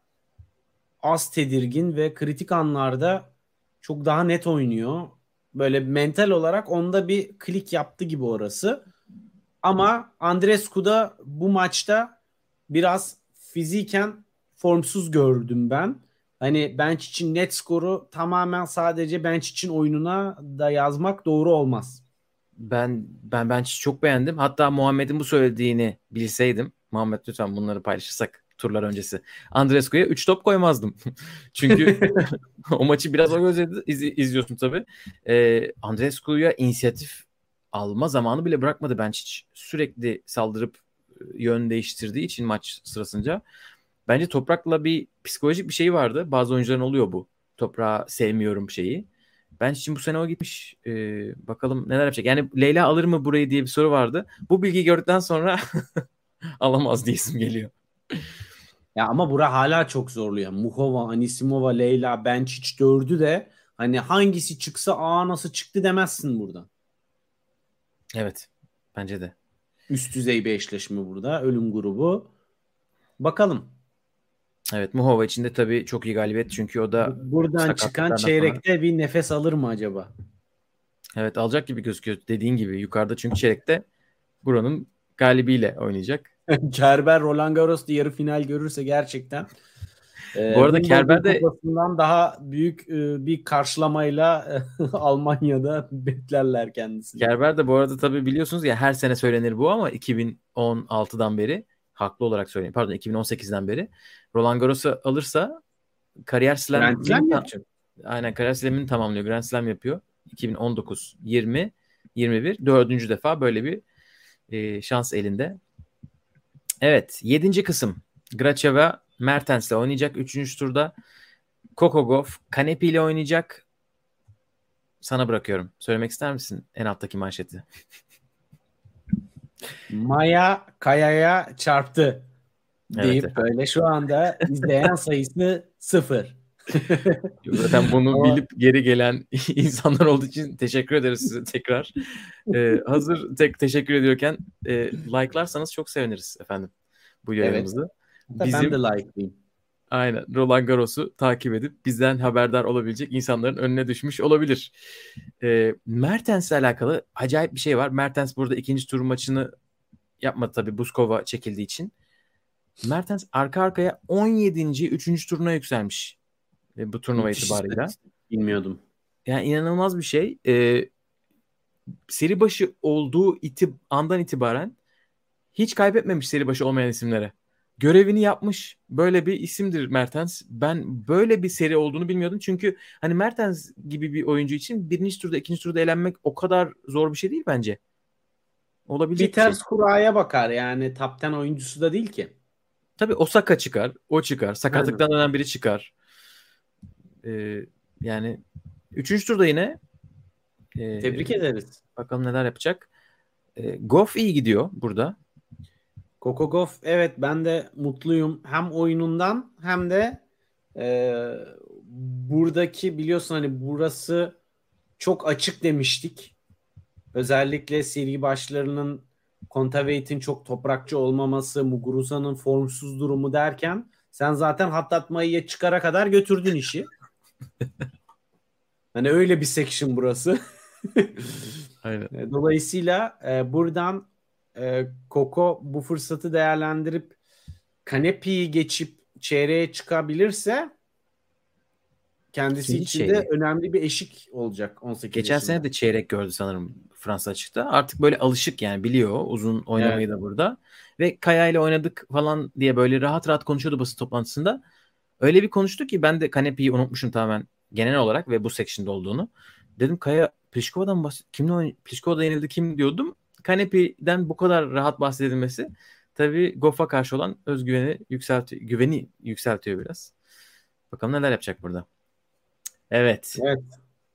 az tedirgin ve kritik anlarda çok daha net oynuyor. Böyle mental olarak onda bir klik yaptı gibi orası. Ama Andrescu da bu maçta biraz fiziken formsuz gördüm ben. Hani bench için net skoru tamamen sadece bench için oyununa da yazmak doğru olmaz. Ben ben bench'i çok beğendim. Hatta Muhammed'in bu söylediğini bilseydim. Muhammed lütfen bunları paylaşırsak turlar öncesi. Andrescu'ya 3 top koymazdım. <laughs> Çünkü <laughs> o maçı biraz o gözle iz, izliyorsun tabii. Ee, Andrescu'ya inisiyatif alma zamanı bile bırakmadı ben hiç sürekli saldırıp yön değiştirdiği için maç sırasınca. Bence Toprak'la bir psikolojik bir şey vardı. Bazı oyuncuların oluyor bu. Toprağı sevmiyorum şeyi. Ben için bu sene o gitmiş. Ee, bakalım neler yapacak. Yani Leyla alır mı burayı diye bir soru vardı. Bu bilgiyi gördükten sonra <laughs> alamaz diyesim geliyor. Ya ama bura hala çok zorluyor. Muhova, Anisimova, Leyla, Benčić dördü de hani hangisi çıksa aa nasıl çıktı demezsin burada. Evet. Bence de. Üst düzey bir eşleşme burada. Ölüm grubu. Bakalım. Evet Muhova için de tabii çok iyi galibiyet çünkü o da buradan çıkan çeyrekte bir nefes alır mı acaba? Evet alacak gibi gözüküyor dediğin gibi yukarıda çünkü çeyrekte buranın galibiyle oynayacak. <laughs> Kerber Roland Garros'ta yarı final görürse gerçekten e, Bu arada Kerber de daha büyük e, bir karşılamayla <laughs> Almanya'da beklerler kendisini. Kerber de bu arada tabii biliyorsunuz ya her sene söylenir bu ama 2016'dan beri haklı olarak söyleyeyim. Pardon 2018'den beri Roland Garros'u alırsa kariyer slam Grand Slam yapacak. Aynen kariyer slam'ini tamamlıyor. Grand Slam yapıyor. 2019, 20, 21 dördüncü defa böyle bir e, şans elinde. Evet. Yedinci kısım. Gracheva Mertens'le oynayacak. Üçüncü turda Kokogov Kanepi ile oynayacak. Sana bırakıyorum. Söylemek ister misin en alttaki manşeti? <laughs> Maya Kaya'ya çarptı deyip evet. böyle şu anda izleyen sayısı sıfır. <laughs> Zaten bunu bilip geri gelen <laughs> insanlar olduğu için teşekkür ederiz size tekrar. Ee, hazır tek teşekkür ediyorken e, like'larsanız çok seviniriz efendim bu yayınımızı. Evet. Bizim, ben de like'layım. Aynen. Roland Garros'u takip edip bizden haberdar olabilecek insanların önüne düşmüş olabilir. E, Mertens'le alakalı acayip bir şey var. Mertens burada ikinci tur maçını yapmadı tabii Buskova çekildiği için. Mertens arka arkaya 17. 3. turuna yükselmiş. E, bu turnuva Müthiş itibarıyla. Bilmiyordum. Yani inanılmaz bir şey. E, seri başı olduğu iti, andan itibaren hiç kaybetmemiş seri başı olmayan isimlere. Görevini yapmış. Böyle bir isimdir Mertens. Ben böyle bir seri olduğunu bilmiyordum. Çünkü hani Mertens gibi bir oyuncu için birinci turda, ikinci turda elenmek o kadar zor bir şey değil bence. Olabilecek bir ters şey. kuraya bakar yani. 10 oyuncusu da değil ki. Tabii Osaka çıkar. O çıkar. Sakatlıktan dönen biri çıkar. Ee, yani üçüncü turda yine e, tebrik ederiz. Bakalım neler yapacak. E, Goff iyi gidiyor burada. Coco Goff evet ben de mutluyum. Hem oyunundan hem de e, buradaki biliyorsun hani burası çok açık demiştik. Özellikle seri başlarının Kontaveit'in çok toprakçı olmaması, Muguruza'nın formsuz durumu derken sen zaten hattatmayı çıkara kadar götürdün işi. <laughs> hani öyle bir section burası. <laughs> Aynen. E, dolayısıyla e, buradan e, Koko bu fırsatı değerlendirip Kanepi'yi geçip çeyreğe çıkabilirse kendisi İkinci için çeyrek. de önemli bir eşik olacak 18 Geçen yaşında. sene de çeyrek gördü sanırım Fransa açıkta. Artık böyle alışık yani biliyor uzun oynamayı da burada. Ve Kaya ile oynadık falan diye böyle rahat rahat konuşuyordu basın toplantısında. Öyle bir konuştu ki ben de Kanepi'yi unutmuşum tamamen genel olarak ve bu section'da olduğunu. Dedim Kaya Pliškova'dan bahs kimle oyn Pliškova'da yenildi kim diyordum. Kanepi'den bu kadar rahat bahsedilmesi tabii Goff'a karşı olan özgüveni yükseltiyor, güveni yükseltiyor biraz. Bakalım neler yapacak burada. Evet. Evet.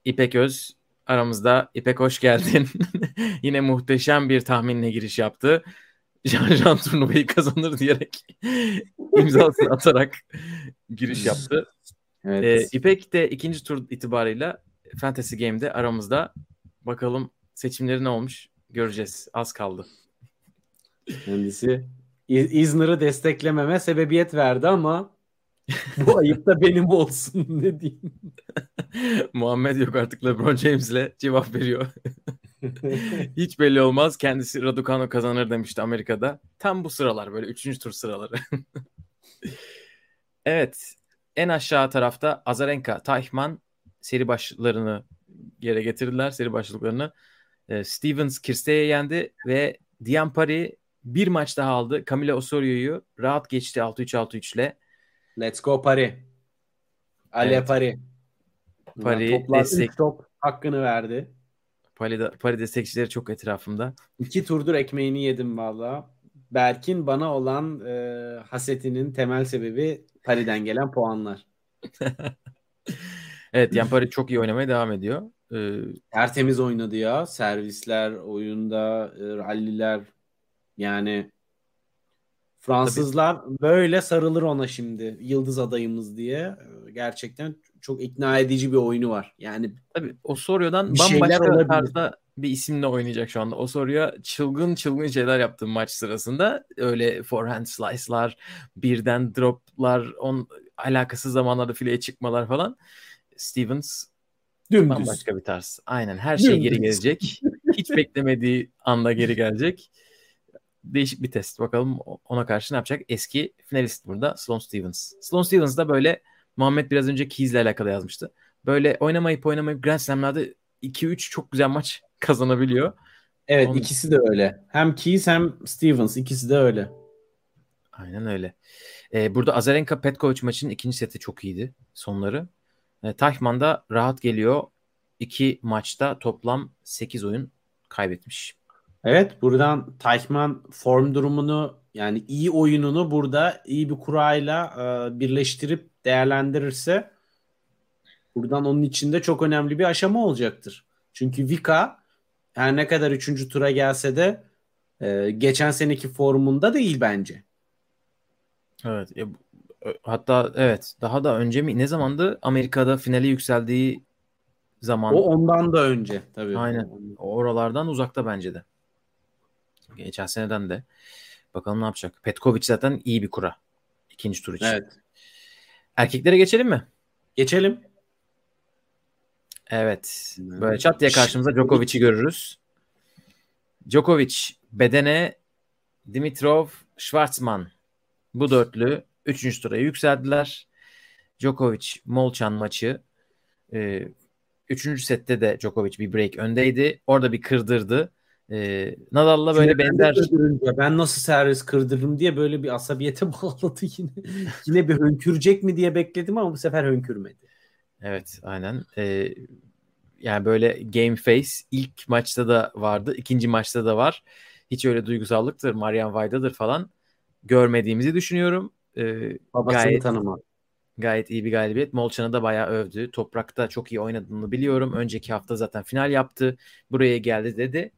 İpek Öz aramızda. İpek hoş geldin. <laughs> Yine muhteşem bir tahminle giriş yaptı. <laughs> Jean Jean turnuvayı kazanır diyerek <laughs> imzasını atarak giriş yaptı. Evet. Ee, İpek de ikinci tur itibarıyla Fantasy Game'de aramızda. Bakalım seçimleri ne olmuş göreceğiz. Az kaldı. Kendisi İ- İzmir'i desteklememe sebebiyet verdi ama bu <laughs> ayıp da benim olsun ne diyeyim. <laughs> Muhammed yok artık LeBron James'le cevap veriyor. <laughs> Hiç belli olmaz. Kendisi Raducanu kazanır demişti Amerika'da. Tam bu sıralar böyle 3. tur sıraları. evet. En aşağı tarafta Azarenka, Teichmann seri başlarını yere getirdiler. Seri başlıklarını. Ee, Stevens Kirste'ye yendi ve Diampari bir maç daha aldı. Camila Osorio'yu rahat geçti 6-3-6-3 ile. Let's go Pari. Ale Evet. Pari. Pari destek- top hakkını verdi. Pari, Pari destekçileri çok etrafımda. İki turdur ekmeğini yedim valla. Berk'in bana olan e, hasetinin temel sebebi Pari'den gelen puanlar. <laughs> Evet Diampari çok iyi oynamaya devam ediyor. Ee, Tertemiz oynadı ya. Servisler, oyunda, e, ralliler. Yani Fransızlar böyle sarılır ona şimdi. Yıldız adayımız diye. E, Gerçekten çok ikna edici bir oyunu var. Yani Tabii Osorio'dan Bir bambaşka olabilir. tarzda bir isimle oynayacak şu anda. Osorio çılgın çılgın şeyler yaptı maç sırasında. Öyle forehand slice'lar, birden droplar, on alakasız zamanlarda fileye çıkmalar falan. Stevens dümdüz. bambaşka bir tarz. Aynen her şey geri Dümdüz. gelecek. Hiç beklemediği anda geri gelecek. Değişik bir test. Bakalım ona karşı ne yapacak? Eski finalist burada Sloane Stevens. Sloane Stevens da böyle Muhammed biraz önce Keys'le alakalı yazmıştı. Böyle oynamayıp oynamayıp Grand Slam'lerde 2-3 çok güzel maç <laughs> kazanabiliyor. Evet Onun- ikisi de öyle. Hem Keys hem Stevens ikisi de öyle. Aynen öyle. Ee, burada Azarenka Petkovic maçının ikinci seti çok iyiydi sonları. Ee, Teichmann da rahat geliyor. İki maçta toplam 8 oyun kaybetmiş. Evet buradan Teichmann form durumunu yani iyi oyununu burada iyi bir kurayla e, birleştirip değerlendirirse buradan onun içinde çok önemli bir aşama olacaktır. Çünkü Vika her ne kadar 3. tura gelse de e, geçen seneki formunda değil bence. Evet. Hatta evet daha da önce mi ne zamandı Amerika'da finale yükseldiği zaman O ondan da önce tabii. Aynen. oralardan uzakta bence de. Geçen seneden de. Bakalım ne yapacak. Petkovic zaten iyi bir kura. İkinci tur için. Evet. Erkeklere geçelim mi? Geçelim. Evet. Böyle çat diye karşımıza Djokovic'i görürüz. Djokovic, Bedene, Dimitrov, Schwartzman. Bu dörtlü 3. tura yükseldiler. Djokovic, Molchan maçı. Ee, üçüncü sette de Djokovic bir break öndeydi. Orada bir kırdırdı. Ee, Nadal'la böyle Ben de benzer kırdırınca ben nasıl servis kırdırırım diye böyle bir asabiyete <laughs> bağladı yine. yine bir hönkürecek mi diye bekledim ama bu sefer hönkürmedi. Evet aynen. Ee, yani böyle game face ilk maçta da vardı. ikinci maçta da var. Hiç öyle duygusallıktır. Marian Vayda'dır falan. Görmediğimizi düşünüyorum. Ee, Babasını gayet, tanıma. gayet iyi bir galibiyet. Molchan'ı da bayağı övdü. Toprakta çok iyi oynadığını biliyorum. Önceki hafta zaten final yaptı. Buraya geldi dedi.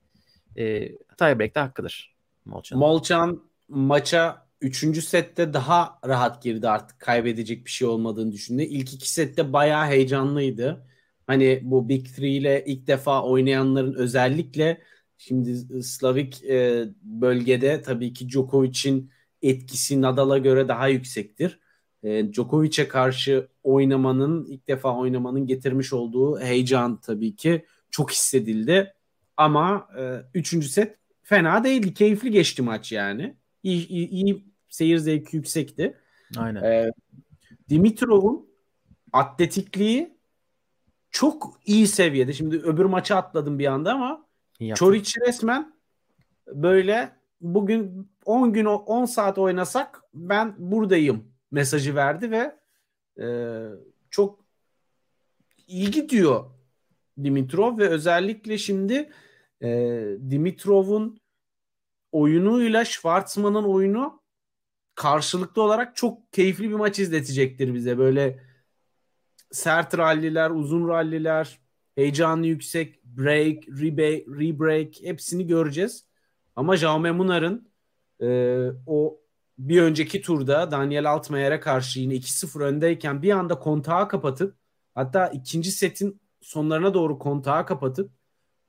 Ee, tiebreak'te hakkıdır. Molchan'ın. Molchan maça 3. sette daha rahat girdi artık kaybedecek bir şey olmadığını düşündü. İlk iki sette bayağı heyecanlıydı. Hani bu Big Three ile ilk defa oynayanların özellikle şimdi Slavik e, bölgede tabii ki Djokovic'in etkisi Nadal'a göre daha yüksektir. E, Djokovic'e karşı oynamanın ilk defa oynamanın getirmiş olduğu heyecan tabii ki çok hissedildi. Ama e, üçüncü set fena değildi. Keyifli geçti maç yani. İyi, iyi, iyi seyir zevki yüksekti. Aynen. E, Dimitrov'un atletikliği çok iyi seviyede. Şimdi öbür maça atladım bir anda ama Çoric resmen böyle bugün 10 gün 10 saat oynasak ben buradayım mesajı verdi ve e, çok iyi gidiyor Dimitrov ve özellikle şimdi e, Dimitrov'un oyunuyla Schwartzman'ın oyunu karşılıklı olarak çok keyifli bir maç izletecektir bize. Böyle sert ralliler, uzun ralliler, heyecanlı yüksek, break, rebreak, rebreak hepsini göreceğiz. Ama Jaume Munar'ın e, o bir önceki turda Daniel Altmayer'e karşı yine 2-0 öndeyken bir anda kontağı kapatıp hatta ikinci setin sonlarına doğru kontağı kapatıp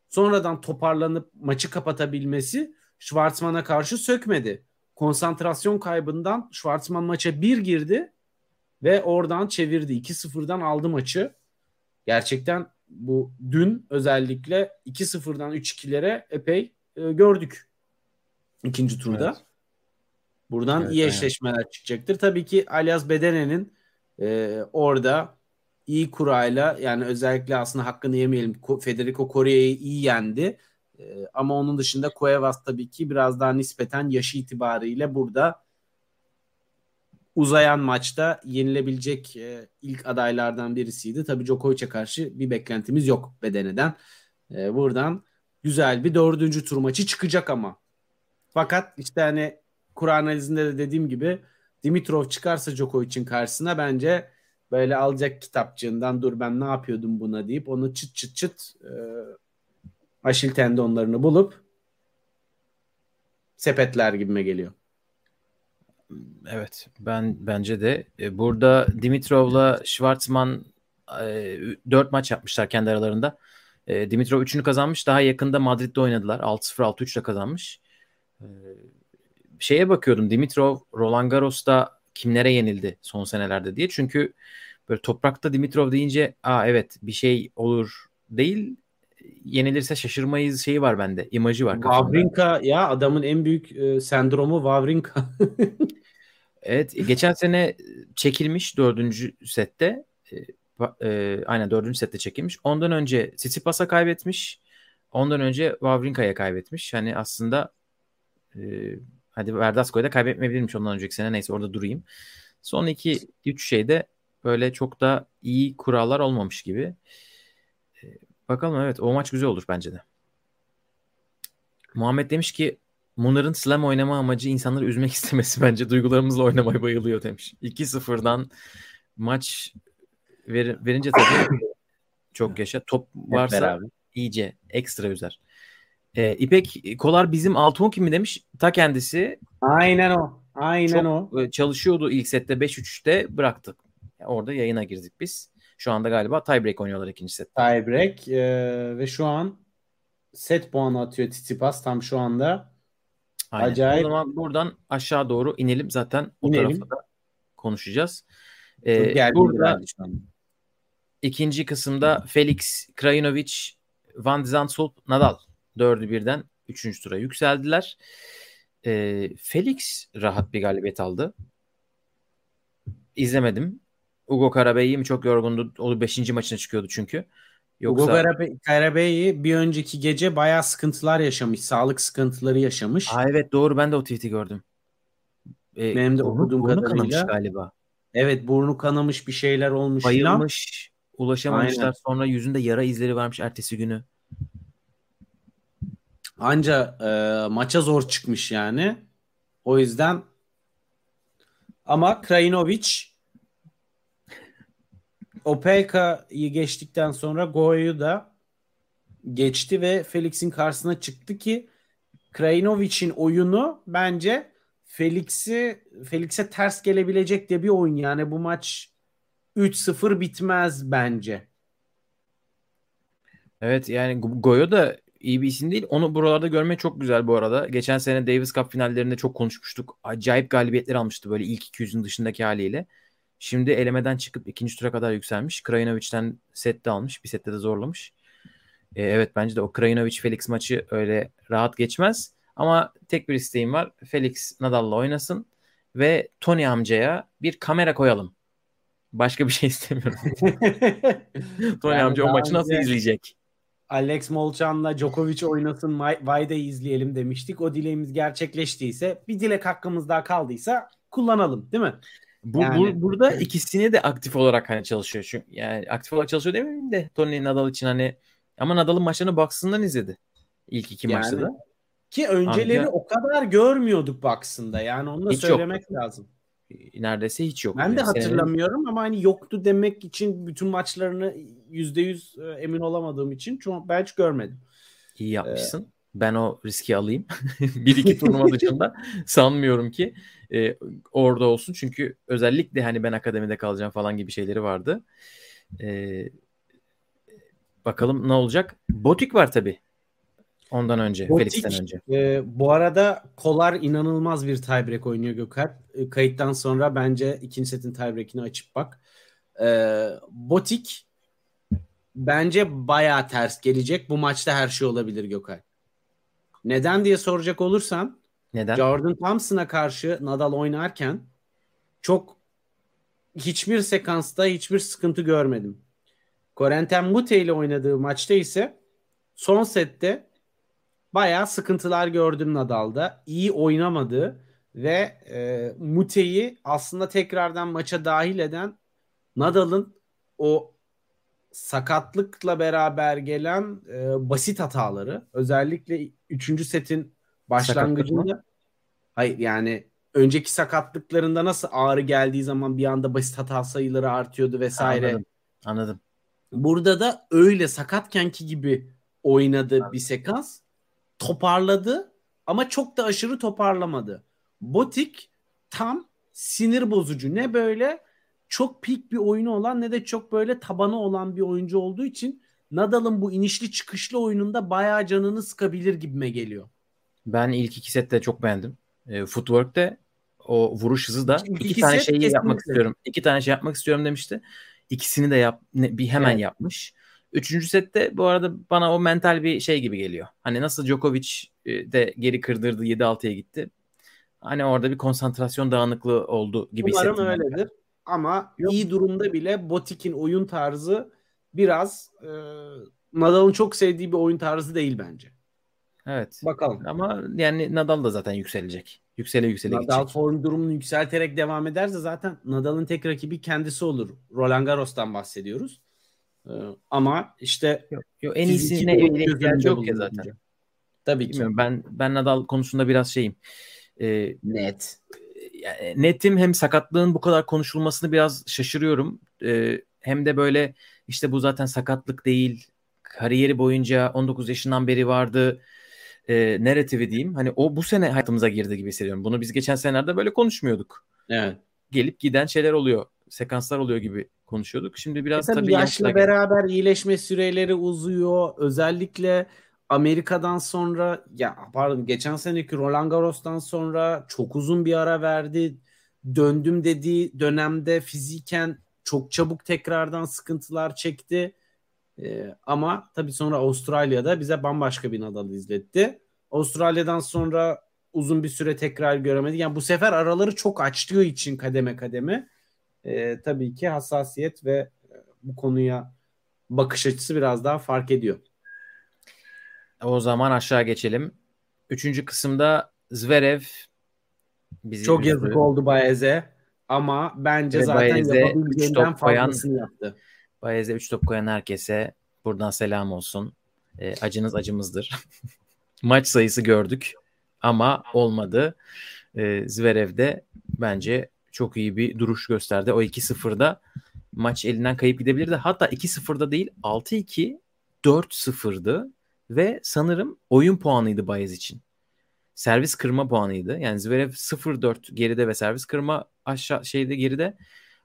sonradan toparlanıp maçı kapatabilmesi Schwartzman'a karşı sökmedi. Konsantrasyon kaybından Schwartzman maça bir girdi ve oradan çevirdi. 2-0'dan aldı maçı. Gerçekten bu dün özellikle 2-0'dan 3-2'lere epey e, gördük ikinci turda. Evet. Buradan evet, iyi eşleşmeler evet. çıkacaktır. Tabii ki Alias Bedene'nin e, orada iyi kurayla yani özellikle aslında hakkını yemeyelim Federico Correa'yı iyi yendi. E, ama onun dışında Cuevas tabii ki biraz daha nispeten yaşı itibariyle burada uzayan maçta yenilebilecek e, ilk adaylardan birisiydi. Tabii Djokovic'e karşı bir beklentimiz yok Bedene'den. E, buradan güzel bir dördüncü tur maçı çıkacak ama. Fakat işte hani kura analizinde de dediğim gibi Dimitrov çıkarsa Djokovic'in karşısına bence böyle alacak kitapçığından dur ben ne yapıyordum buna deyip onu çıt çıt çıt e, aşil tendonlarını bulup sepetler gibime geliyor. Evet ben bence de e, burada Dimitrov'la Schwartzman e, 4 maç yapmışlar kendi aralarında. E, Dimitrov 3'ünü kazanmış. Daha yakında Madrid'de oynadılar. 6-0 6-3 ile kazanmış. E, şeye bakıyordum Dimitrov Roland Garros'ta kimlere yenildi son senelerde diye. Çünkü böyle toprakta Dimitrov deyince aa evet bir şey olur değil yenilirse şaşırmayız şeyi var bende. imajı var kafamda. Wawrinka ya adamın en büyük e, sendromu Wawrinka. <laughs> evet geçen sene çekilmiş dördüncü sette. E, e, aynen dördüncü sette çekilmiş. Ondan önce Tsitsipas'a kaybetmiş. Ondan önce Wawrinka'ya kaybetmiş. Hani aslında e, hadi Verdasco'ya da kaybetmeyebilirmiş ondan önceki sene. Neyse orada durayım. Son iki üç şeyde böyle çok da iyi kurallar olmamış gibi. E, bakalım evet o maç güzel olur bence de. Muhammed demiş ki Munar'ın slam oynama amacı insanları üzmek <laughs> istemesi bence. Duygularımızla oynamaya bayılıyor demiş. 2-0'dan maç ver, verince tabii <laughs> çok yaşa. Top varsa iyice ekstra üzer. Ee, İpek Kolar bizim Altuğ kimi demiş? Ta kendisi. Aynen o. Aynen çok o. Çalışıyordu ilk sette 5-3'te bıraktık. Orada yayına girdik biz. Şu anda galiba tiebreak oynuyorlar ikinci set. Tiebreak e, ve şu an set puanı atıyor Tsitsipas tam şu anda. Aynen. Acayip. O zaman buradan aşağı doğru inelim zaten o inelim. da konuşacağız. Ee, burada ikinci kısımda Felix Krajinovic, Van Zandschulp, Nadal dördü birden üçüncü tura yükseldiler. Ee, Felix rahat bir galibiyet aldı. İzlemedim. Ugo Karabey'i çok yorgundu. O 5. maçına çıkıyordu çünkü. Yoksa... Ugo Karabey'i bir önceki gece bayağı sıkıntılar yaşamış. Sağlık sıkıntıları yaşamış. Aa, evet doğru ben de o tweet'i gördüm. Ee, Benim de okuduğum burnu kadarıyla. kanamış galiba. Evet burnu kanamış bir şeyler olmuş. Bayılmış. Falan. Ulaşamamışlar. Aynen. Sonra yüzünde yara izleri varmış ertesi günü. Anca e, maça zor çıkmış yani. O yüzden ama Krajinovic Opelka'yı geçtikten sonra Goya'yı da geçti ve Felix'in karşısına çıktı ki Krajinovic'in oyunu bence Felix'i Felix'e ters gelebilecek de bir oyun. Yani bu maç 3-0 bitmez bence. Evet yani Goyo da iyi bir isim değil. Onu buralarda görmek çok güzel bu arada. Geçen sene Davis Cup finallerinde çok konuşmuştuk. Acayip galibiyetler almıştı böyle ilk 200'ün dışındaki haliyle. Şimdi elemeden çıkıp ikinci tura kadar yükselmiş. Krajinovic'den set de almış. Bir sette de zorlamış. Ee, evet bence de o Krajinovic Felix maçı öyle rahat geçmez. Ama tek bir isteğim var. Felix Nadal'la oynasın ve Tony amcaya bir kamera koyalım. Başka bir şey istemiyorum. <laughs> Tony Yani amca o maçı nasıl önce- izleyecek? Alex Molchan'la Djokovic oynasın May- Vay'da izleyelim demiştik. O dileğimiz gerçekleştiyse bir dilek hakkımız daha kaldıysa kullanalım değil mi? Bu, Yani- bu- burada ikisini de aktif olarak hani çalışıyor. Çünkü yani aktif olarak çalışıyor demeyeyim de Tony Nadal için hani ama Nadal'ın maçlarını box'ından izledi. İlk iki Yani maçta da. Ki önceleri Amca- o kadar görmüyorduk baksında. Yani onu da Hiç söylemek lazım. Neredeyse hiç yok. Ben de Yani hatırlamıyorum ama hani yoktu demek için bütün maçlarını %100 emin olamadığım için çok ben hiç görmedim. İyi yapmışsın. Ben o riski alayım. <laughs> bir iki <laughs> turnuva dışında sanmıyorum ki e, orada olsun. Çünkü özellikle hani ben akademide kalacağım falan gibi şeyleri vardı. E, bakalım ne olacak. Botik var tabii. Ondan önce. Felix'ten önce. e, bu arada Kolar inanılmaz bir tiebreak oynuyor Gökalp. E, kayıttan sonra bence ikinci setin tiebreak'ini açıp bak. E, Botik bence baya ters gelecek. Bu maçta her şey olabilir Gökalp. Neden diye soracak olursan Neden? Jordan Thompson'a karşı Nadal oynarken çok hiçbir sekansta hiçbir sıkıntı görmedim. Corentin Mute ile oynadığı maçta ise son sette bayağı sıkıntılar gördüm Nadal'da. İyi oynamadı ve e, Mute'yi aslında tekrardan maça dahil eden Nadal'ın o sakatlıkla beraber gelen e, basit hataları özellikle 3. setin başlangıcında hayır yani önceki sakatlıklarında nasıl ağrı geldiği zaman bir anda basit hata sayıları artıyordu vesaire. Anladım. Anladım. Burada da öyle sakatkenki gibi oynadı bir sekans. Toparladı ama çok da aşırı toparlamadı. Botik tam sinir bozucu. Ne böyle çok pik bir oyunu olan ne de çok böyle tabanı olan bir oyuncu olduğu için Nadal'ın bu inişli çıkışlı oyununda bayağı canını sıkabilir gibime geliyor. Ben ilk iki sette çok beğendim. E, footwork'te o vuruş hızı da iki iki tane şeyi yapmak istiyorum. İki tane şey yapmak istiyorum demişti. İkisini de yap ne- bir hemen Evet. yapmış. Üçüncü sette bu arada bana o mental bir şey gibi geliyor. Hani nasıl Djokovic e, de geri kırdırdı 7-6'ya gitti. Hani orada bir konsantrasyon dağınıklığı oldu gibi Umarım hissettim. ben. öyledir. Ama Yok. iyi durumda bile Botik'in oyun tarzı biraz e, Nadal'ın çok sevdiği bir oyun tarzı değil bence. Evet. Bakalım. Ama yani Nadal da zaten yükselecek. Yüksele yüksele Nadal gidecek. form durumunu yükselterek devam ederse zaten Nadal'ın tek rakibi kendisi olur. Roland Garros'tan bahsediyoruz. Ee, ama işte Yok, yok, en iyisine ihtiyacı yok ya zaten. Tabii ki. Bilmiyorum ben ben Nadal konusunda biraz şeyim. Ee, Net. yani netim hem sakatlığın bu kadar konuşulmasını biraz şaşırıyorum. Ee, hem de böyle işte bu zaten sakatlık değil. Kariyeri boyunca 19 yaşından beri vardı. E, narratifi diyeyim. Hani o bu sene hayatımıza girdi gibi hissediyorum. Bunu biz geçen senelerde böyle konuşmuyorduk. Evet. Gelip giden şeyler oluyor. Sekanslar oluyor gibi konuşuyorduk. Şimdi biraz E tabii tabii yaşla yaşla beraber iyileşme süreleri uzuyor. Özellikle Amerika'dan sonra ya pardon geçen seneki Roland Garros'tan sonra çok uzun bir ara verdi. Döndüm dediği dönemde fiziken çok çabuk tekrardan sıkıntılar çekti. Ee, ama tabii sonra Avustralya'da bize bambaşka bir Nadal izletti. Avustralya'dan sonra uzun bir süre tekrar göremedi. Yani bu sefer araları çok açtığı için kademe kademe e, tabii ki hassasiyet ve e, bu konuya bakış açısı biraz daha fark ediyor. O zaman aşağı geçelim. Üçüncü kısımda Zverev bizi Çok üzdü. yazık oldu Baez'e ama bence Ve zaten Baez'e yapabileceğinden top koyan- fazlasını yaptı. Bayez'e 3 top koyan herkese buradan selam olsun. E, acınız acımızdır. <laughs> Maç sayısı gördük ama olmadı. E, Zverev de bence çok iyi bir duruş gösterdi. O 2-0'da maç elinden kayıp gidebilirdi. Hatta 2-0'da değil 6-2 4-0'dı ve sanırım oyun puanıydı Bayez için. Servis kırma puanıydı. Yani Zverev 0-4 geride ve servis kırma aşağı şeyde geride.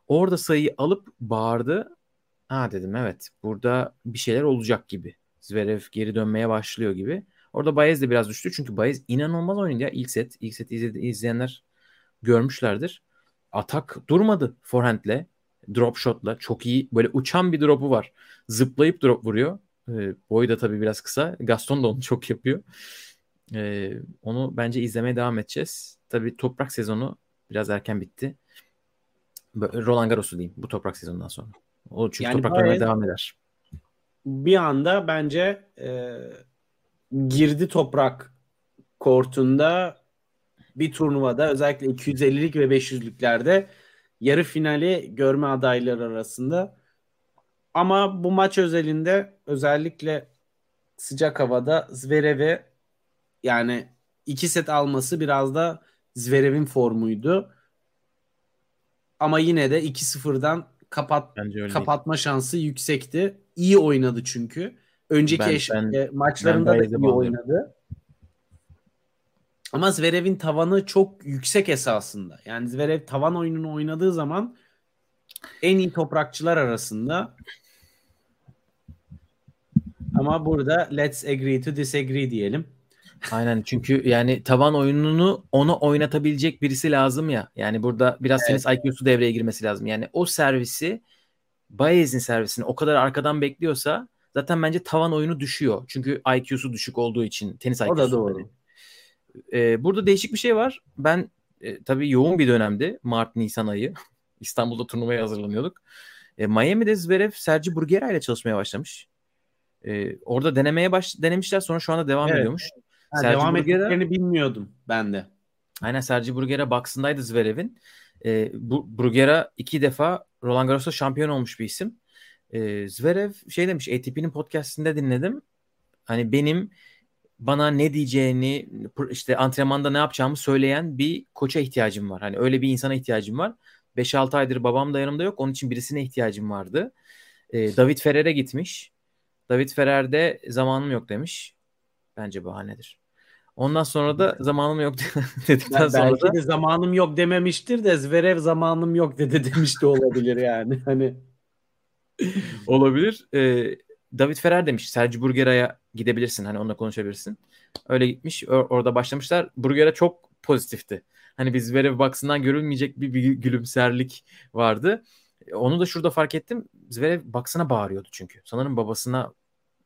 Orada sayıyı alıp bağırdı. Ha dedim evet burada bir şeyler olacak gibi. Zverev geri dönmeye başlıyor gibi. Orada Bayez de biraz düştü. Çünkü Bayez inanılmaz oynadı ya ilk set. İlk set izledi, izleyenler görmüşlerdir. Atak durmadı forehandle. Drop shotla. Çok iyi böyle uçan bir dropu var. Zıplayıp drop vuruyor. Ee, boyu da tabii biraz kısa. Gaston da onu çok yapıyor. Ee, onu bence izlemeye devam edeceğiz. Tabii toprak sezonu biraz erken bitti. Roland Garros'u diyeyim bu toprak sezonundan sonra. O çünkü Yani toprak Baez- devam eder. bir anda bence e, girdi toprak kortunda bir turnuvada özellikle 250'lik ve 500'lüklerde yarı finali görme adayları arasında. Ama bu maç özelinde özellikle sıcak havada Zverev'e yani iki set alması biraz da Zverev'in formuydu. Ama yine de 2-0'dan kapat öyle değil. kapatma şansı yüksekti. İyi oynadı çünkü. Önceki Ben- eş- ben- e, maçlarında ben da iyi oynadı. Ama Zverev'in tavanı çok yüksek esasında. Yani Zverev tavan oyununu oynadığı zaman en iyi toprakçılar arasında. Ama burada let's agree to disagree diyelim. Aynen çünkü yani tavan oyununu onu oynatabilecek birisi lazım ya. Yani burada biraz Evet. tenis IQ'su devreye girmesi lazım. Yani o servisi Baez'in servisini o kadar arkadan bekliyorsa zaten bence tavan oyunu düşüyor. Çünkü IQ'su düşük olduğu için tenis IQ'su. O da doğru. yani. Ee, burada değişik bir şey var. Ben e, tabii yoğun bir dönemdi. Mart-Nisan ayı. <laughs> İstanbul'da turnuvaya hazırlanıyorduk. E, Miami'de Zverev Sergi Burgera ile çalışmaya başlamış. E, orada denemeye baş denemişler sonra şu anda devam Evet. ediyormuş. Ha, Sergi devam Burgera- ettiklerini bilmiyordum ben de. Aynen Sergi Burgera box'ındaydı Zverev'in. E, bu, Burgera iki defa Roland Garros'ta şampiyon olmuş bir isim. E, Zverev şey demiş ATP'nin podcastinde dinledim. Hani benim bana ne diyeceğini işte antrenmanda ne yapacağımı söyleyen bir koça ihtiyacım var. Hani öyle bir insana ihtiyacım var. 5-6 aydır babam da yanımda yok. Onun için birisine ihtiyacım vardı. E, David Ferrer'e gitmiş. David Ferrer de zamanım yok demiş. Bence bahanedir. Ondan sonra da zamanım yok <laughs> dedikten Ben sonra da de zamanım yok dememiştir de Zverev zamanım yok dedi demiş de olabilir yani. Hani olabilir. Ee, David Ferrer demiş Sergi Burgera'ya gidebilirsin. Hani onunla konuşabilirsin. Öyle gitmiş. Or- orada başlamışlar. Burgera çok pozitifti. Hani biz Zverev box'ından görülmeyecek bir, bir gülümserlik vardı. E, Onu da şurada fark ettim. Zverev box'ına bağırıyordu çünkü. Sanırım babasına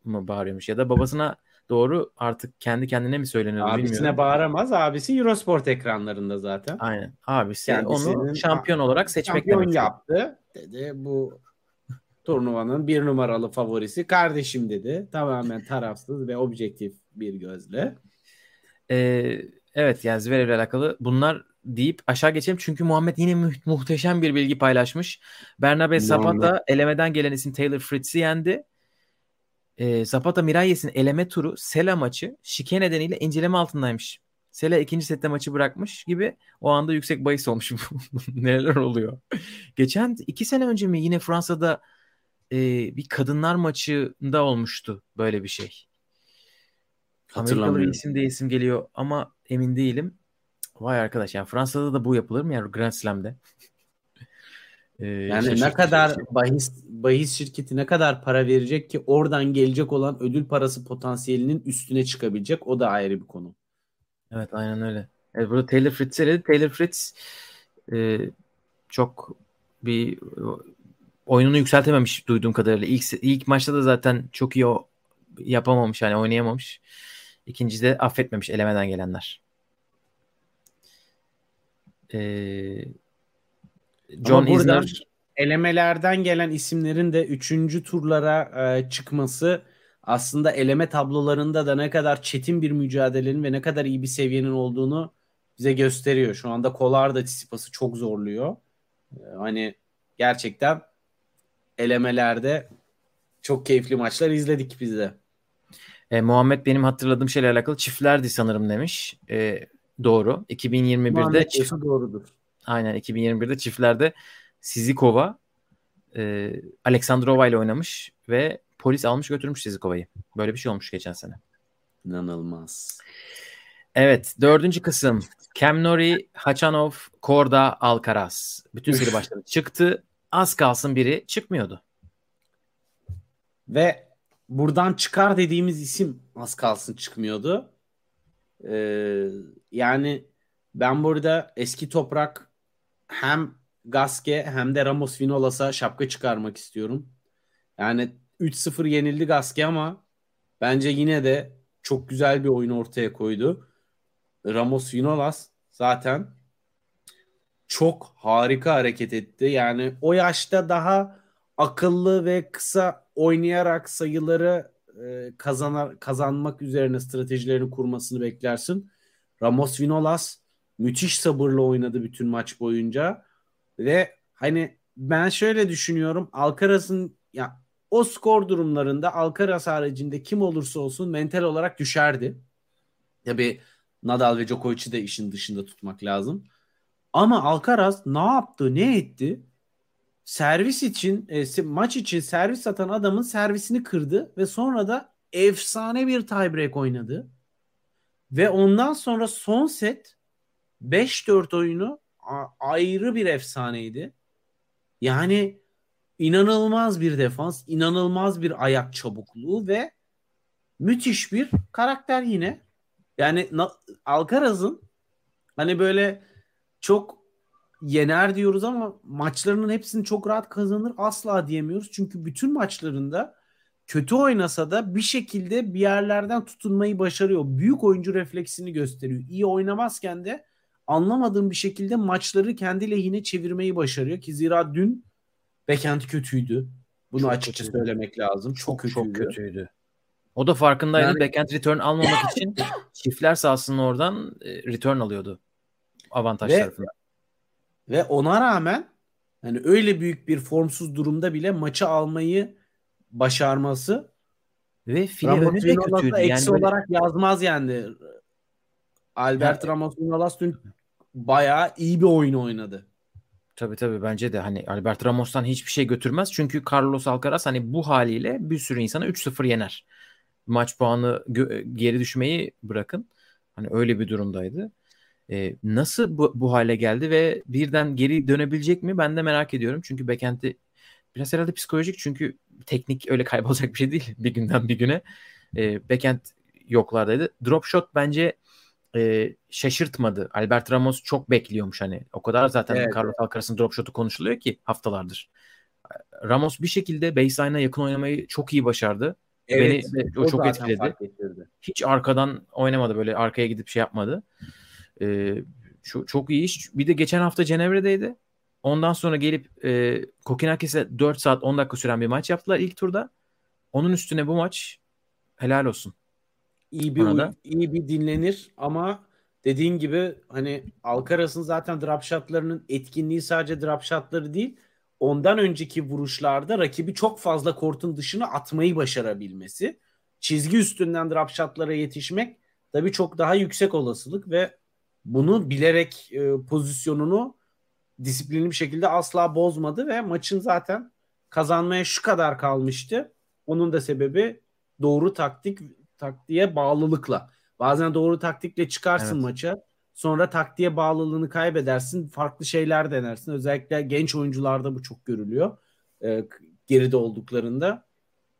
mı bağırıyormuş ya da babasına doğru artık kendi kendine mi söyleniyordu abisine bilmiyorum. bağıramaz. Abisi Eurosport ekranlarında zaten. Aynen. Abisi Kendisinin- onu şampiyon olarak seçmek Şampiyon demek. yaptı. Dedi bu turnuvanın bir numaralı favorisi kardeşim dedi. Tamamen tarafsız ve objektif bir gözle. Ee, evet yani Zverev ile alakalı bunlar deyip aşağı geçelim. Çünkü Muhammed yine mu- muhteşem bir bilgi paylaşmış. Bernabe Zapata elemeden gelen isim Taylor Fritz'i yendi. Ee, Zapata Mirales'in eleme turu Sela maçı şike nedeniyle inceleme altındaymış. Sela ikinci sette maçı bırakmış gibi o anda yüksek bahis olmuş. <laughs> Neler oluyor? Geçen iki sene önce mi yine Fransa'da e, bir kadınlar maçında olmuştu böyle bir şey. Amerikalı bir isim de isim geliyor ama emin değilim. Vay arkadaş yani Fransa'da da bu yapılır mı ya Grand Slam'de? Ee, Yani ne kadar şey. bahis bahis şirketi ne kadar para verecek ki oradan gelecek olan ödül parası potansiyelinin üstüne çıkabilecek o da ayrı bir konu. Evet aynen öyle. Evet, burada Taylor Fritz'e eledi. Taylor Fritz e, çok bir oyununu yükseltememiş duyduğum kadarıyla. İlk, ilk maçta da zaten çok iyi o, yapamamış yani oynayamamış. İkincide affetmemiş elemeden gelenler. Ee, John Ama Isner elemelerden gelen isimlerin de 3. turlara e, çıkması aslında eleme tablolarında da ne kadar çetin bir mücadelenin ve ne kadar iyi bir seviyenin olduğunu bize gösteriyor. Şu anda Kolar da Tsitsipas'ı çok zorluyor. E, hani gerçekten elemelerde çok keyifli maçlar izledik biz de. E, Muhammed benim hatırladığım şeyle alakalı çiftlerdi sanırım demiş. E, doğru. 2021'de Muhammed çift, doğrudur. aynen 2021'de çiftlerde Sizikova e, Aleksandrova ile oynamış ve polis almış götürmüş Sizikova'yı. Böyle bir şey olmuş geçen sene. İnanılmaz. Evet dördüncü kısım. Cam Nori, Hachanov, Korda, Alcaraz. Bütün seri başları çıktı. Az kalsın biri çıkmıyordu. Ve buradan çıkar dediğimiz isim az kalsın çıkmıyordu. Ee, yani ben burada eski toprak hem Gaske hem de Ramos Vinolas'a şapka çıkarmak istiyorum. Yani 3-0 yenildi Gaske ama bence yine de çok güzel bir oyun ortaya koydu. Ramos Vinolas zaten çok harika hareket etti. Yani o yaşta daha akıllı ve kısa oynayarak sayıları e, kazanar kazanmak üzerine stratejilerini kurmasını beklersin. Ramos Vinolas müthiş sabırla oynadı bütün maç boyunca ve hani ben şöyle düşünüyorum Alcaraz'ın ya o skor durumlarında Alcaraz haricinde kim olursa olsun mental olarak düşerdi. Tabi Nadal ve Djokovic'i de işin dışında tutmak lazım. Ama Alcaraz ne yaptı, ne etti? Servis için, e, maç için servis atan adamın servisini kırdı ve sonra da efsane bir tiebreak oynadı. Ve ondan sonra son set 5-4 oyunu ayrı bir efsaneydi. Yani inanılmaz bir defans, inanılmaz bir ayak çabukluğu ve müthiş bir karakter yine. Yani Alcaraz'ın hani böyle çok yener diyoruz ama maçlarının hepsini çok rahat kazanır asla diyemiyoruz. Çünkü bütün maçlarında kötü oynasa da bir şekilde bir yerlerden tutunmayı başarıyor. Büyük oyuncu refleksini gösteriyor. İyi oynamazken de anlamadığım bir şekilde maçları kendi lehine çevirmeyi başarıyor ki zira dün Bekent kötüydü. Bunu çok açıkça kötüydü. söylemek lazım. Çok, çok kötüydü. Çok kötüydü. O da farkındaydı. Yani... Backhand return almamak <laughs> için çiftler sahasının oradan e, return alıyordu. Avantaj ve, tarafından. Ve ona rağmen hani öyle büyük bir formsuz durumda bile maçı almayı başarması ve file önü de kötüydü. Eksi yani böyle... olarak yazmaz yani. Albert yani... Ramos Vinolas dün bayağı iyi bir oyun oynadı. Tabii tabii bence de hani Albert Ramos'tan hiçbir şey götürmez. Çünkü Carlos Alcaraz hani bu haliyle bir sürü insana 3-0 yener. Maç puanı geri düşmeyi bırakın. Hani öyle bir durumdaydı. Ee, nasıl bu, bu hale geldi ve birden geri dönebilecek mi? Ben de merak ediyorum. Çünkü backend'i biraz herhalde psikolojik çünkü teknik öyle kaybolacak bir şey değil <laughs> bir günden bir güne. Ee, backend yoklardaydı. Drop shot bence e, şaşırtmadı. Albert Ramos çok bekliyormuş hani. O kadar zaten evet. Carlos Alcaraz'ın drop shot'u konuşuluyor ki haftalardır. Ramos bir şekilde baseline'a yakın oynamayı çok iyi başardı. Evet, Beni o, o çok etkiledi. Hiç arkadan oynamadı böyle arkaya gidip şey yapmadı. Ee, çok, çok iyi iş. Bir de geçen hafta Cenevre'deydi. Ondan sonra gelip e, Kokinakis'e 4 saat 10 dakika süren bir maç yaptılar ilk turda. Onun üstüne bu maç helal olsun iyi bir Ona iyi bir dinlenir ama dediğin gibi hani Alcaraz'ın zaten drop shotlarının etkinliği sadece drop shotları değil ondan önceki vuruşlarda rakibi çok fazla kortun dışına atmayı başarabilmesi. Çizgi üstünden drop shotlara yetişmek tabii çok daha yüksek olasılık ve bunu bilerek e, pozisyonunu disiplinli bir şekilde asla bozmadı ve maçın zaten kazanmaya şu kadar kalmıştı. Onun da sebebi doğru taktik taktiğe bağlılıkla. Bazen doğru taktikle çıkarsın evet. maça. Sonra taktiğe bağlılığını kaybedersin. Farklı şeyler denersin. Özellikle genç oyuncularda bu çok görülüyor. E, geride olduklarında.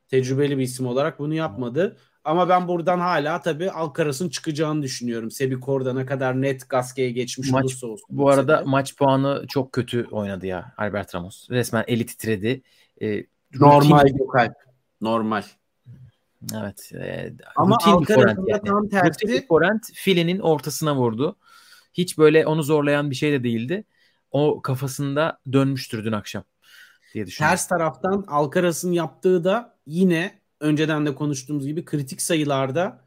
Tecrübeli bir isim olarak bunu yapmadı. Ama ben buradan hala tabii Alcaraz'ın çıkacağını düşünüyorum. Sebi Korda ne kadar net Gasquet'e geçmiş maç, olursa olsun. Bu arada sene. maç puanı çok kötü oynadı ya Albert Ramos. Resmen eli titredi. Ee, Normal Gökalp. Normal. Evet. E, Ama Alcaraz'ın yani. tam tersi. Rutin forent filenin ortasına vurdu. Hiç böyle onu zorlayan bir şey de değildi. O kafasında dönmüştür dün akşam diye düşünüyorum. Ters taraftan Alcaraz'ın yaptığı da yine önceden de konuştuğumuz gibi kritik sayılarda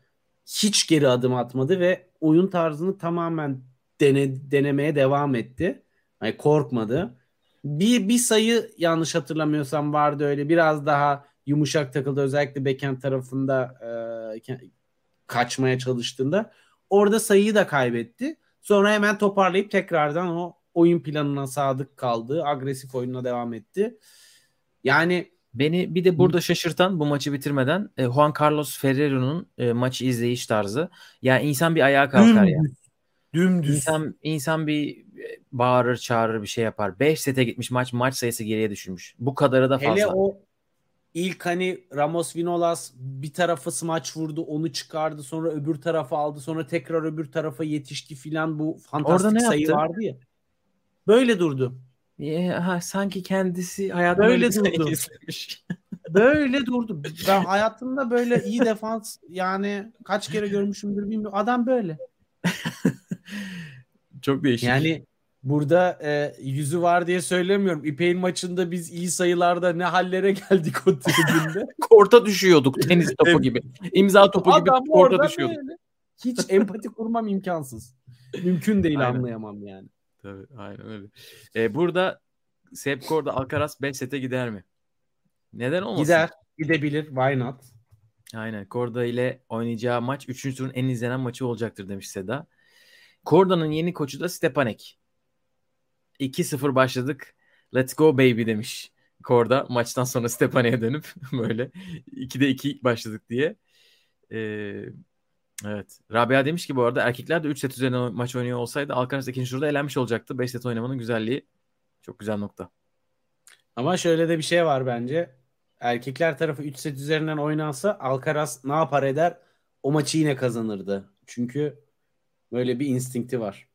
hiç geri adım atmadı ve oyun tarzını tamamen dene, denemeye devam etti. Yani korkmadı. Bir, bir sayı yanlış hatırlamıyorsam vardı öyle biraz daha yumuşak takıldı özellikle backhand tarafında e, kaçmaya çalıştığında orada sayıyı da kaybetti. Sonra hemen toparlayıp tekrardan o oyun planına sadık kaldı. Agresif oyununa devam etti. Yani Beni bir de burada şaşırtan bu maçı bitirmeden e, Juan Carlos Ferrero'nun e, maçı izleyiş tarzı. Yani insan bir ayağa kalkar ya. Dümdüz. İnsan, insan bir e, bağırır çağırır bir şey yapar. 5 sete gitmiş maç maç sayısı geriye düşürmüş. Bu kadarı da fazla. Hele o ilk hani Ramos Vinolas bir tarafı smaç vurdu onu çıkardı sonra öbür tarafa aldı sonra tekrar öbür tarafa yetişti filan bu fantastik sayı yaptı? vardı ya. Böyle durdu. Ya, ha, sanki kendisi hayatında böyle durdu. izlemiş. <laughs> böyle durdu. Ben hayatımda böyle iyi defans yani kaç kere görmüşümdür bilmiyorum. Adam böyle. <laughs> Çok değişik. Yani burada e, yüzü var diye söylemiyorum. İpek'in maçında biz iyi sayılarda ne hallere geldik o tribünde. <laughs> Korta düşüyorduk tenis topu Evet. gibi. İmza topu gibi Adam korta orada düşüyorduk. böyle. Hiç empati kurmam imkansız. Mümkün değil Aynen. anlayamam yani. Tabii aynen öyle. Ee, burada Sepp Korda Alcaraz 5 sete gider mi? Neden olmasın? Gider. Gidebilir. Why not? Aynen. Korda ile oynayacağı maç 3. turun en izlenen maçı olacaktır demiş Seda. Korda'nın yeni koçu da Stepanek. 2-0 başladık. Let's go baby demiş. Korda maçtan sonra Stepanek'e dönüp <laughs> böyle 2'de 2 başladık diye. Ee, evet. Rabia demiş ki bu arada erkekler de 3 set üzerine maç oynuyor olsaydı Alcaraz ikinci turda elenmiş olacaktı. 5 set oynamanın güzelliği çok güzel nokta. Ama şöyle de bir şey var bence. Erkekler tarafı 3 set üzerinden oynansa Alcaraz ne yapar eder? O maçı yine kazanırdı. Çünkü böyle bir instinkti var.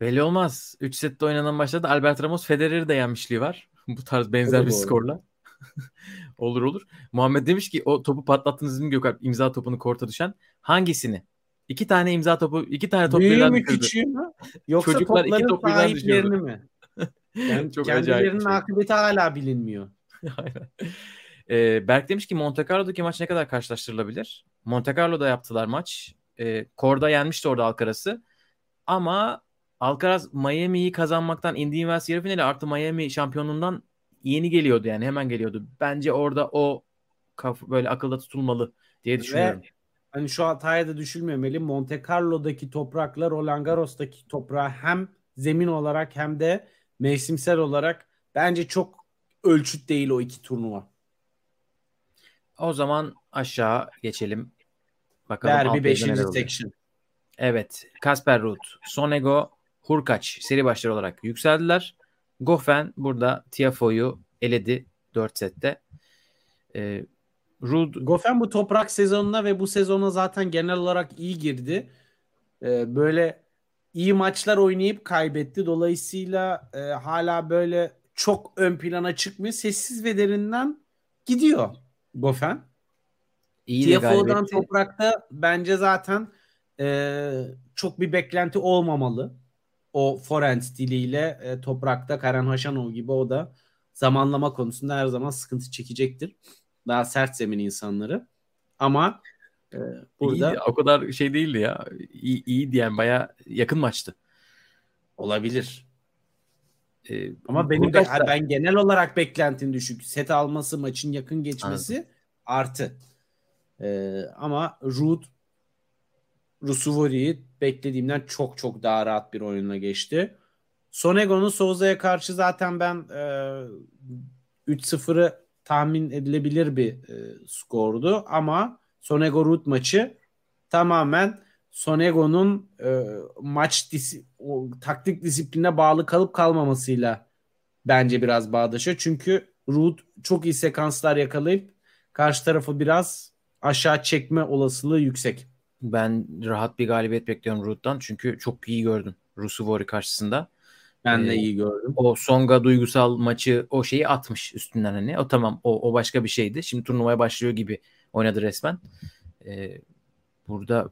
Belli olmaz. 3 sette oynanan maçta da Albert Ramos Federer'i de yenmişliği var. <laughs> Bu tarz benzer O da bir doğru. skorla. <laughs> olur olur. Muhammed demiş ki o topu patlattınız mı Gökalp imza topunu korta düşen hangisini? İki tane imza topu, iki tane top Büyüğü birden mü düşürdü. küçüğü mü? <laughs> Yoksa Çocuklar iki top birden sahiplerini mi? <laughs> Yani Çok acayip bir kendilerinin şey. akıbeti hala bilinmiyor. <laughs> Aynen. Ee, Berk demiş ki Monte Carlo'daki maç ne kadar karşılaştırılabilir? Monte Carlo'da yaptılar maç. Ee, Korda yenmişti orada Alcaraz'ı. Ama Alcaraz Miami'yi kazanmaktan Indian Wells yarı finali artı Miami şampiyonluğundan yeni geliyordu yani hemen geliyordu. Bence orada o kaf- böyle akılda tutulmalı diye düşünüyorum. Hani şu hataya da düşülmemeli. Monte Carlo'daki toprakla Roland Garros'taki toprağı hem zemin olarak hem de mevsimsel olarak bence çok ölçüt değil o iki turnuva. O zaman aşağı geçelim. Bakalım Derbi alt 5. yazıda neler oluyor. section. Evet. Kasper Ruud, Sonego, Hurkaç seri başları olarak yükseldiler. Goffin burada Tiafoe'yu eledi 4 sette. Ee, Ruud Goffin bu toprak sezonuna ve bu sezona zaten genel olarak iyi girdi. Ee, böyle iyi maçlar oynayıp kaybetti. Dolayısıyla e, hala böyle çok ön plana çıkmıyor. Sessiz ve derinden gidiyor Goffin. iyi de Tiafoe'dan toprakta bence zaten e, çok bir beklenti olmamalı. O forehand stiliyle e, toprakta Karen Haşanov gibi o da zamanlama konusunda her zaman sıkıntı çekecektir. Daha sert zemin insanları. Ama e, burada İyiydi, o kadar şey değildi ya. İyi, iyi diyen baya yakın maçtı. olabilir. Ee, Ama benim Hurkaç da- ben genel olarak beklentim düşük. Set alması, maçın yakın geçmesi artı. Ee, ama Ruud Rusuvori'yi beklediğimden çok çok daha rahat bir oyunla geçti. Sonego'nun Souza'ya karşı zaten ben e, 3-0'ı tahmin edilebilir bir e, skordu ama Sonego Ruud maçı tamamen Sonego'nun e, maç disi, o, taktik disipline bağlı kalıp kalmamasıyla bence biraz bağdaşıyor. Çünkü Ruud çok iyi sekanslar yakalayıp karşı tarafı biraz aşağı çekme olasılığı yüksek. Ben rahat bir galibiyet bekliyorum Ruud'dan. Çünkü çok iyi gördüm Rusuvori karşısında. Ben de Ee, iyi gördüm. O Songa duygusal maçı o şeyi atmış üstünden hani. O tamam o, o başka bir şeydi. Şimdi turnuvaya başlıyor gibi oynadı resmen. Ee, burada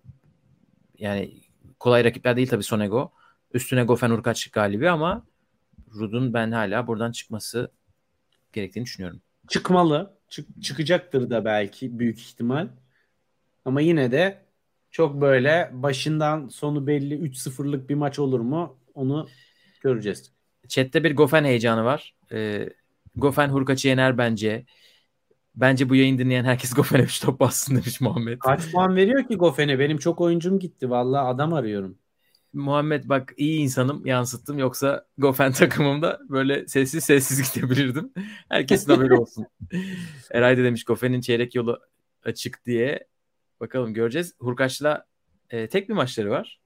yani kolay rakipler değil tabii Sonego. Üstüne Gofen Urkaç galibi ama Rud'un ben hala buradan çıkması gerektiğini düşünüyorum. Çıkmalı. Çık- çıkacaktır da belki büyük ihtimal. Ama yine de çok böyle başından sonu belli 3-0'lık bir maç olur mu? Onu göreceğiz. Chat'te bir Gofen heyecanı var. Ee, Gofen Hurkaç'ı yener bence. Bence bu yayın dinleyen herkes <laughs> Gofen'e bir top bassın demiş Muhammed. Kaç puan veriyor ki Gofen'e? Benim çok oyuncum gitti. Vallahi adam arıyorum. Muhammed bak iyi insanım yansıttım yoksa Gofen <laughs> takımımda böyle sessiz sessiz <laughs> gidebilirdim. Herkesin haberi olsun. Eray da demiş Gofen'in çeyrek yolu açık diye. Bakalım göreceğiz. Hurkaç'la e, tek bir maçları var.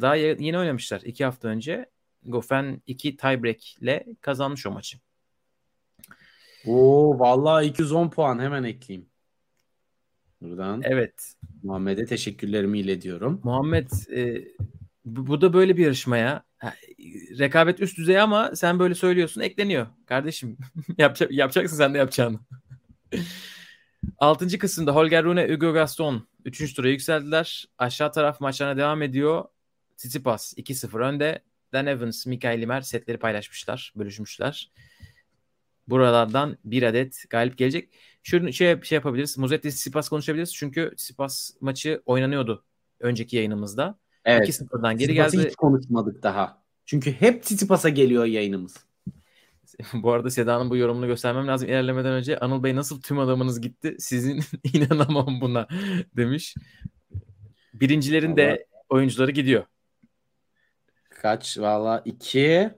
Daha ye- yeni oynamışlar. iki hafta önce. Gofen 2 tiebreak ile kazanmış o maçı. Oo vallahi 210 puan hemen ekleyeyim. Buradan Evet. Muhammed'e teşekkürlerimi iletiyorum. Muhammed e, bu, bu da böyle bir yarışmaya. Rekabet üst düzey ama sen böyle söylüyorsun ekleniyor. Kardeşim <laughs> yapacak, yapacaksın sen de yapacağını. <laughs> Altıncı kısımda Holger Rune, Hugo Gaston 3. tura yükseldiler. Aşağı taraf maçlarına devam ediyor. Tsitsipas 2-0 önde. Dan Evans, Mikael Limer setleri paylaşmışlar, bölüşmüşler. Buralardan bir adet galip gelecek. Şunu şey, şey yapabiliriz. Muzetti Sipas konuşabiliriz. Çünkü Sipas maçı oynanıyordu önceki yayınımızda. Evet. 2-0'dan geri Tsitsipas'ı geldi. hiç konuşmadık daha. Çünkü hep Tsitsipas'a geliyor yayınımız. <laughs> bu arada Seda'nın bu yorumunu göstermem lazım. İlerlemeden önce Anıl Bey nasıl tüm adamınız gitti? Sizin <laughs> inanamam buna <laughs> demiş. Birincilerin de oyuncuları gidiyor. Kaç? Valla 2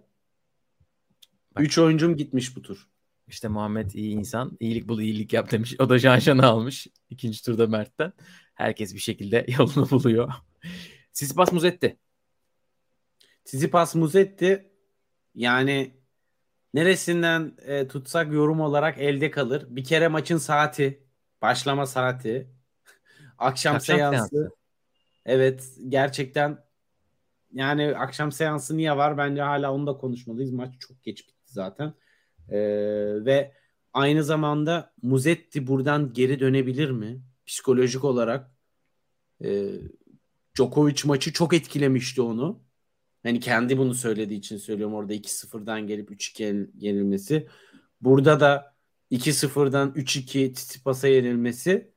Bak. 3 oyuncum gitmiş bu tur. İşte Muhammed iyi insan. iyilik bul iyilik yap demiş. O da Janjan'ı almış. ikinci turda Mert'ten. Herkes bir şekilde <laughs> yolunu buluyor. Sisipas Muzetti. Tsitsipas Muzetti yani neresinden e, tutsak yorum olarak elde kalır. Bir kere maçın saati, başlama saati, <laughs> akşam, Akşam seansı. seansı. Evet gerçekten yani akşam seansı niye var? Bence hala onu da konuşmalıyız. Maç çok geç bitti zaten. Ee, ve aynı zamanda Muzetti buradan geri dönebilir mi? Psikolojik olarak. Ee, Djokovic maçı çok etkilemişti onu. Hani kendi bunu söylediği için söylüyorum orada 2-0'dan gelip 3-2 yenilmesi. Burada da 2-0'dan 3-2 Tsitsipas'a yenilmesi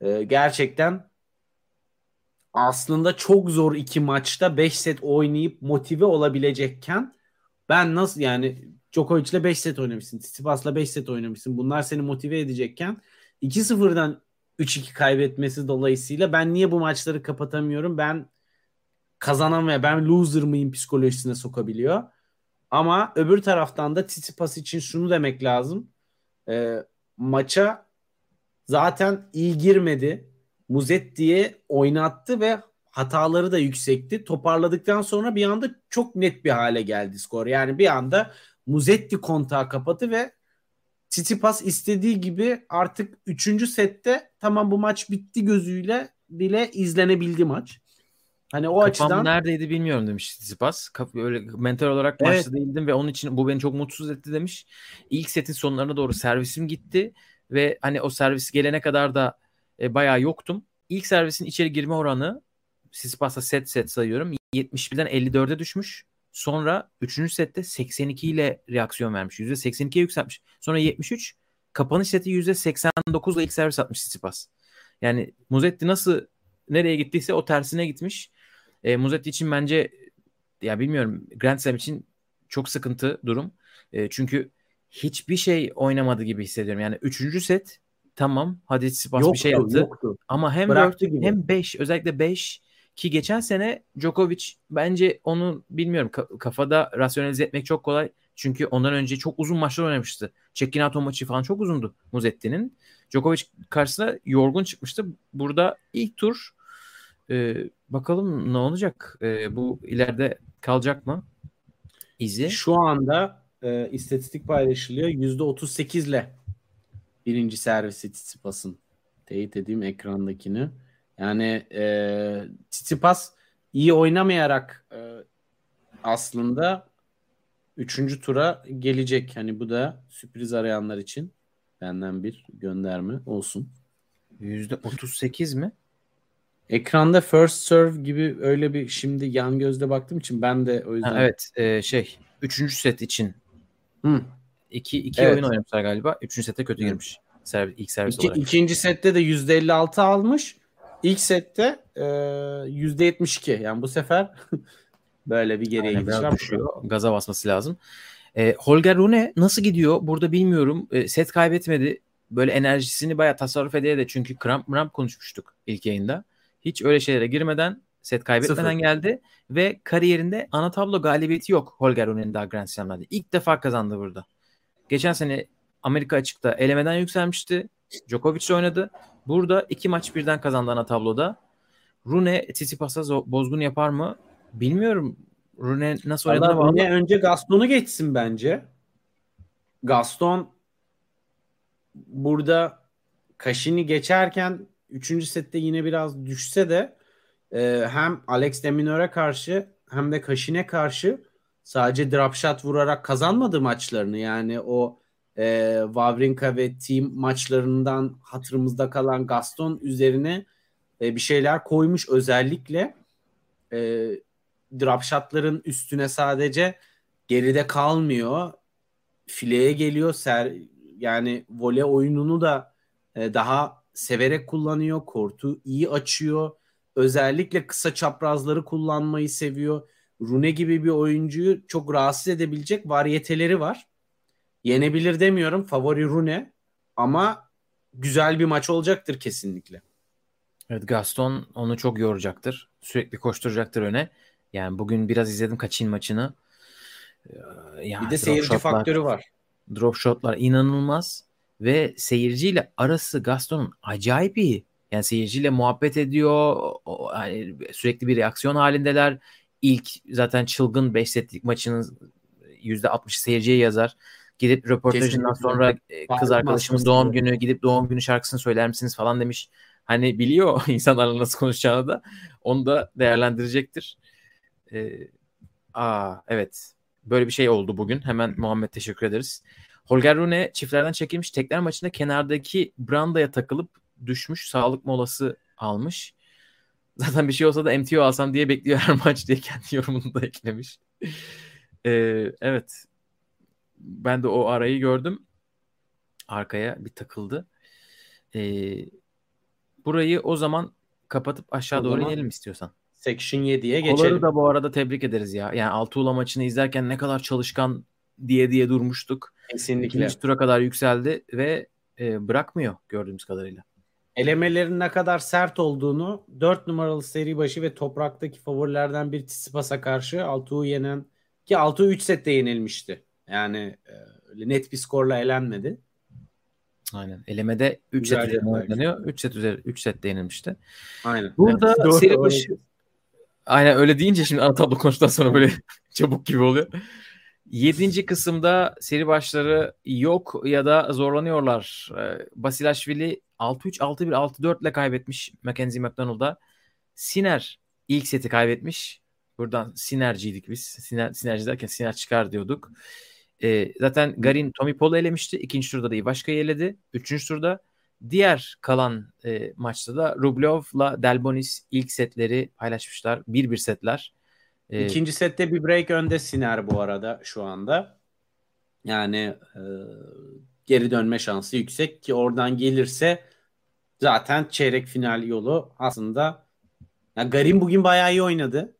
e, gerçekten aslında çok zor iki maçta 5 set oynayıp motive olabilecekken ben nasıl yani Djokovic'le 5 set oynamışsın. Tsitsipas'la 5 set oynamışsın. Bunlar seni motive edecekken 2-0'dan 3-2 kaybetmesi dolayısıyla ben niye bu maçları kapatamıyorum? Ben kazanamaya ben loser mıyım psikolojisine sokabiliyor. Ama öbür taraftan da Tsitsipas için şunu demek lazım. E, maça zaten iyi girmedi. Muzetti'ye oynattı ve hataları da yüksekti. Toparladıktan sonra bir anda çok net bir hale geldi skor. Yani bir anda Muzetti kontağı kapattı ve Tsitsipas istediği gibi artık 3. sette tamam bu maç bitti gözüyle bile izlenebildi maç. Hani o Kafam açıdan neredeydi bilmiyorum demiş Tsitsipas. Öyle mental olarak Evet. maçta değildim ve onun için bu beni çok mutsuz etti demiş. İlk setin sonlarına doğru servisim gitti ve hani o servis gelene kadar da e, bayağı yoktum. İlk servisin içeri girme oranı Tsitsipas'a set set sayıyorum. 71'den 54'e düşmüş. Sonra 3. sette 82 ile reaksiyon vermiş. %82'ye yükseltmiş. Sonra 73. Kapanış seti %89 ile ilk servis atmış Tsitsipas. Yani Muzetti nasıl nereye gittiyse o tersine gitmiş. E, Muzetti için bence ya bilmiyorum Grand Slam için çok sıkıntı durum. E, çünkü hiçbir şey oynamadı gibi hissediyorum. Yani 3. set tamam hadi Tsitsipas yoktu, bir şey yaptı. yoktu. Ama hem Bıraktı 4 gibi. hem 5 özellikle 5 ki geçen sene Djokovic bence onu bilmiyorum ka- kafada rasyonalize etmek çok kolay. Çünkü ondan önce çok uzun maçlar oynamıştı. Çekinato maçı falan çok uzundu Muzetti'nin. Djokovic karşısına yorgun çıkmıştı. Burada ilk tur e, bakalım ne olacak? E, bu ileride kalacak mı? İzi. Şu anda e, istatistik paylaşılıyor. %38 ile birinci servisi Tsitsipas'ın. Teyit edeyim ekrandakini. Yani e, Tsitsipas iyi oynamayarak e, aslında üçüncü tura gelecek. Hani bu da sürpriz arayanlar için benden bir gönderme olsun. %38 mi? Ekranda first serve gibi öyle bir şimdi yan gözle baktığım için ben de o yüzden Ha, evet e, şey 3. set için Hı. 2 2 Evet. oyun oynamışlar galiba. 3. sete kötü girmiş. Servis, ilk servis İki, olarak. ikinci sette de %56 almış. İlk sette e, %72. Yani bu sefer <laughs> böyle bir geriye Aynen, gidiş düşüyor. Gaza basması lazım. E, Holger Rune nasıl gidiyor? Burada bilmiyorum. E, set kaybetmedi. Böyle enerjisini bayağı tasarruf ediyor de çünkü kramp mramp konuşmuştuk ilk yayında. Hiç öyle şeylere girmeden set kaybetmeden Sıfır. geldi ve kariyerinde ana tablo galibiyeti yok Holger Rune'nin daha Grand Slam'larda. İlk defa kazandı burada. Geçen sene Amerika açıkta elemeden yükselmişti. Djokovic oynadı. Burada iki maç birden kazandı ana tabloda. Rune Tsitsipas'a bozgun yapar mı? Bilmiyorum. Rune nasıl oynadığına bağlı. Rune önce Gaston'u geçsin bence. Gaston burada Kaşin'i geçerken 3. sette yine biraz düşse de e, hem Alex de Minaur'a karşı hem de Kaşin'e karşı sadece drop vurarak kazanmadı maçlarını. Yani o e, Wawrinka ve Team maçlarından hatırımızda kalan Gaston üzerine e, bir şeyler koymuş özellikle e, drop üstüne sadece geride kalmıyor. Fileye geliyor. Ser, yani voley oyununu da e, daha severek kullanıyor. Kortu iyi açıyor. Özellikle kısa çaprazları kullanmayı seviyor. Rune gibi bir oyuncuyu çok rahatsız edebilecek variyeteleri var. Yenebilir demiyorum. Favori Rune ama güzel bir maç olacaktır kesinlikle. Evet Gaston onu çok yoracaktır. Sürekli koşturacaktır öne. Yani bugün biraz izledim Kaçin maçını. Yani bir de seyirci shotlar, faktörü var. Drop shotlar inanılmaz ve seyirciyle arası Gaston'un acayip iyi. Yani seyirciyle muhabbet ediyor. O, yani sürekli bir reaksiyon halindeler. İlk zaten çılgın 5 setlik maçının %60 seyirciye yazar. Gidip röportajından sonra e, kız arkadaşımın doğum günü gidip doğum günü şarkısını söyler misiniz falan demiş. Hani biliyor <laughs> insanlarla nasıl konuşacağını da onu da değerlendirecektir. Ee, aa evet böyle bir şey oldu bugün. Hemen Muhammed teşekkür ederiz. Holger Rune çiftlerden çekilmiş tekler maçında kenardaki brandaya takılıp düşmüş. Sağlık molası almış. <laughs> Zaten bir şey olsa da MTO alsam diye bekliyor her maç diye kendi <laughs> yorumunu da eklemiş. Ee, evet. Ben de o arayı gördüm. Arkaya bir takıldı. Ee, burayı o zaman kapatıp aşağı o doğru inelim istiyorsan. Section 7'ye geçelim. Koları da bu arada tebrik ederiz ya. Yani Altuğla maçını izlerken ne kadar çalışkan diye diye durmuştuk. Kesinlikle. İkinci tura kadar yükseldi ve e, bırakmıyor gördüğümüz kadarıyla. Elemelerin ne kadar sert olduğunu 4 numaralı seri başı ve topraktaki favorilerden bir Tsitsipas'a karşı Altuğ'u yenen ki Altuğ 3 sette yenilmişti. Yani e, net bir skorla elenmedi. Aynen. Elemede 3 set üzerine oynanıyor. 3 set üzeri 3 set yenilmişti. Aynen. Burada evet. seri başı Aynen öyle deyince şimdi ana tablo konuştuktan sonra böyle <laughs> çabuk gibi oluyor. Yedinci kısımda seri başları yok ya da zorlanıyorlar. Ee, Basilashvili 6-3, 6-1, 6-4 ile kaybetmiş Mackenzie McDonald'a. Siner ilk seti kaybetmiş. Buradan sinerciydik biz. Siner, sinerci derken siner çıkar diyorduk. Ee, zaten Garin Tommy Paul'u elemişti. İkinci turda da Ivaşka'yı eledi. Üçüncü turda diğer kalan e, maçta da Rublev'la Delbonis ilk setleri paylaşmışlar. 1-1 setler. Ee, İkinci sette bir break önde Siner bu arada şu anda. Yani e, geri dönme şansı yüksek ki oradan gelirse zaten çeyrek final yolu aslında yani Garim bugün bayağı iyi oynadı.